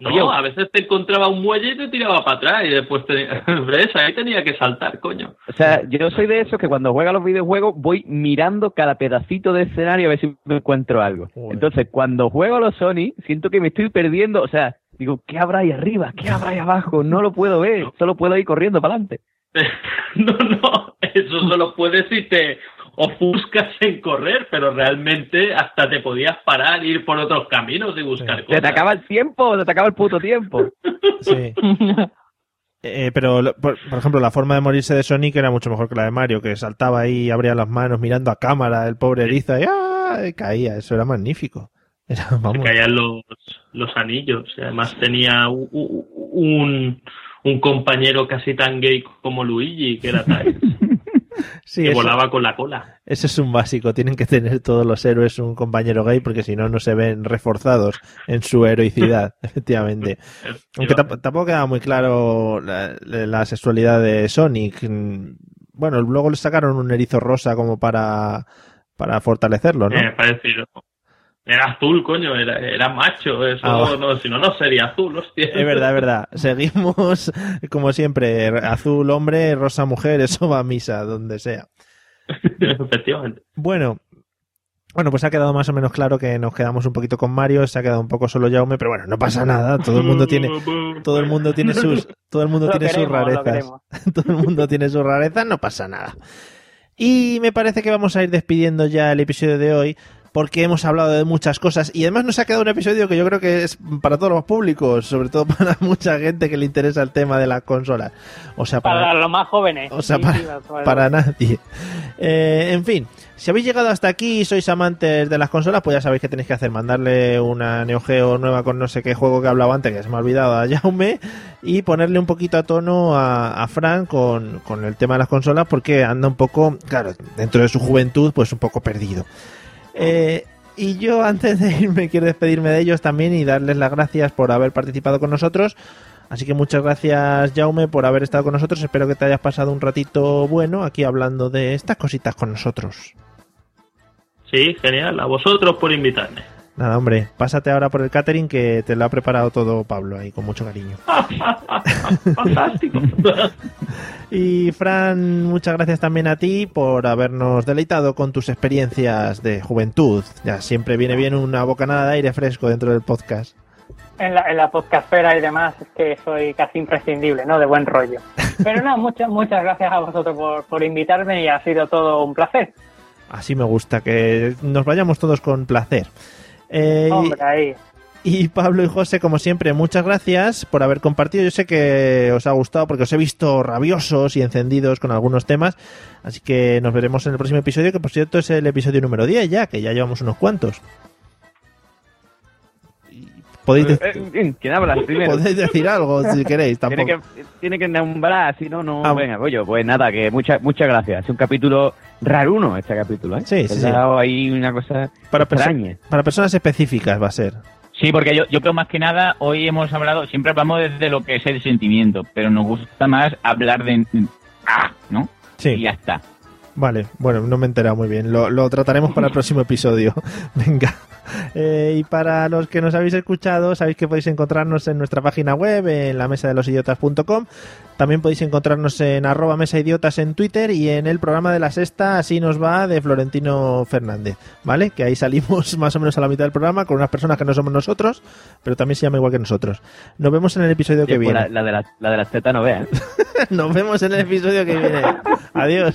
No, *laughs* a veces te encontraba un muelle y te tiraba para atrás y después te... *laughs* ¿Ves? Ahí tenía que saltar, coño. O sea, yo soy de esos que cuando juega los videojuegos voy mirando cada pedacito de escenario a ver si me encuentro algo. Joder. Entonces, cuando juego a los Sony, siento que me estoy perdiendo. O sea, digo, ¿qué habrá ahí arriba? ¿Qué habrá ahí abajo? No lo puedo ver. Solo puedo ir corriendo para adelante. *laughs* No, no, eso solo puedes si te ofuscas en correr, pero realmente hasta te podías parar, ir por otros caminos y buscar Se cosas. te acaba el tiempo, se te acaba el puto tiempo. Sí. *laughs* Eh, pero, lo- por, por ejemplo, la forma de morirse de Sonic era mucho mejor que la de Mario, que saltaba ahí y abría las manos mirando a cámara, el pobre erizo, y, ¡ah! y caía. Eso era magnífico. Era, vamos. caían los, los anillos. y Además tenía u- u- un, un compañero casi tan gay como Luigi, que era Tails, *laughs* Sí, que eso- volaba con la cola. Ese es un básico. Tienen que tener todos los héroes un compañero gay porque si no, no se ven reforzados en su heroicidad, *laughs* efectivamente. Aunque tampoco queda muy claro la, la sexualidad de Sonic. Bueno, luego le sacaron un erizo rosa como para, para fortalecerlo, ¿no? Eh, parecido. Era azul, coño, era, era macho. Eso, Ah, no, si no, no sería azul, hostia. Es verdad, es verdad. Seguimos, como siempre, azul hombre, rosa mujer, eso va a misa, donde sea. Efectivamente. Bueno, bueno, pues ha quedado más o menos claro que nos quedamos un poquito con Mario, se ha quedado un poco solo Jaume, pero bueno, no pasa nada, todo el mundo tiene, todo el mundo tiene sus, todo el mundo Lo tiene sus queremos, rarezas, *laughs* todo el mundo tiene sus rarezas, no pasa nada. Y me parece que vamos a ir despidiendo ya el episodio de hoy. Porque hemos hablado de muchas cosas y además nos ha quedado un episodio que yo creo que es para todos los públicos, sobre todo *laughs* para mucha gente que le interesa el tema de las consolas. O sea, para, Para los más jóvenes. o sea, Sí, para, sí, para- para nadie. Eh, en fin, si habéis llegado hasta aquí y sois amantes de las consolas, pues ya sabéis que tenéis que hacer. Mandarle una Neo Geo nueva con no sé qué juego que hablaba antes, que se me ha olvidado a Jaume, y ponerle un poquito a tono a, a Fran con, con el tema de las consolas, porque anda un poco, claro, dentro de su juventud, pues un poco perdido. Eh, y yo antes de irme quiero despedirme de ellos también y darles las gracias por haber participado con nosotros. Así que muchas gracias Jaume por haber estado con nosotros. Espero que te hayas pasado un ratito bueno aquí hablando de estas cositas con nosotros. Sí, genial. A vosotros por invitarme. Nada, hombre, pásate ahora por el catering que te lo ha preparado todo Pablo ahí con mucho cariño. *laughs* Fantástico. *laughs* Y Fran, muchas gracias también a ti por habernos deleitado con tus experiencias de juventud. Ya siempre viene bien una bocanada de aire fresco dentro del podcast. en la, en la podcastfera y demás es que soy casi imprescindible, ¿no? De buen rollo. Pero no, muchas, muchas gracias a vosotros por, por invitarme y ha sido todo un placer. Así me gusta, que nos vayamos todos con placer. Eh, Hombre, ahí. y Pablo y José, como siempre, muchas gracias por haber compartido. Yo sé que os ha gustado porque os he visto rabiosos y encendidos con algunos temas. Así que nos veremos en el próximo episodio, que por cierto es el episodio número 10 ya, que ya llevamos unos cuantos. Podéis, de- Eh, eh, ¿Quién habla *laughs* primero? podéis decir algo si queréis, Tiene tampoco. que, tiene que nombrar, si no, no. Ah. Venga, pollo, pues nada, que muchas muchas gracias. Es un capítulo raruno este capítulo, ¿eh? Sí, sí, sí. ahí una cosa Para, perso- para personas específicas va a ser. Sí, porque yo, yo creo más que nada, hoy hemos hablado, siempre hablamos desde lo que es el sentimiento, pero nos gusta más hablar de... Ah, ¿no? Sí. Y ya está. Vale, bueno, no me he enterado muy bien. Lo, lo trataremos para el próximo episodio. *laughs* Venga. Eh, y para los que nos habéis escuchado, sabéis que podéis encontrarnos en nuestra página web, en la mesa de los idiotas.com. También podéis encontrarnos en arroba mesa idiotas en Twitter y en el programa de la sexta, así nos va, de Florentino Fernández. ¿Vale? Que ahí salimos *laughs* más o menos a la mitad del programa con unas personas que no somos nosotros, pero también se llama igual que nosotros. Nos vemos en el episodio que pues viene. la, la de la, la de las tetas no veas. *laughs* Nos vemos en el episodio que viene. Adiós.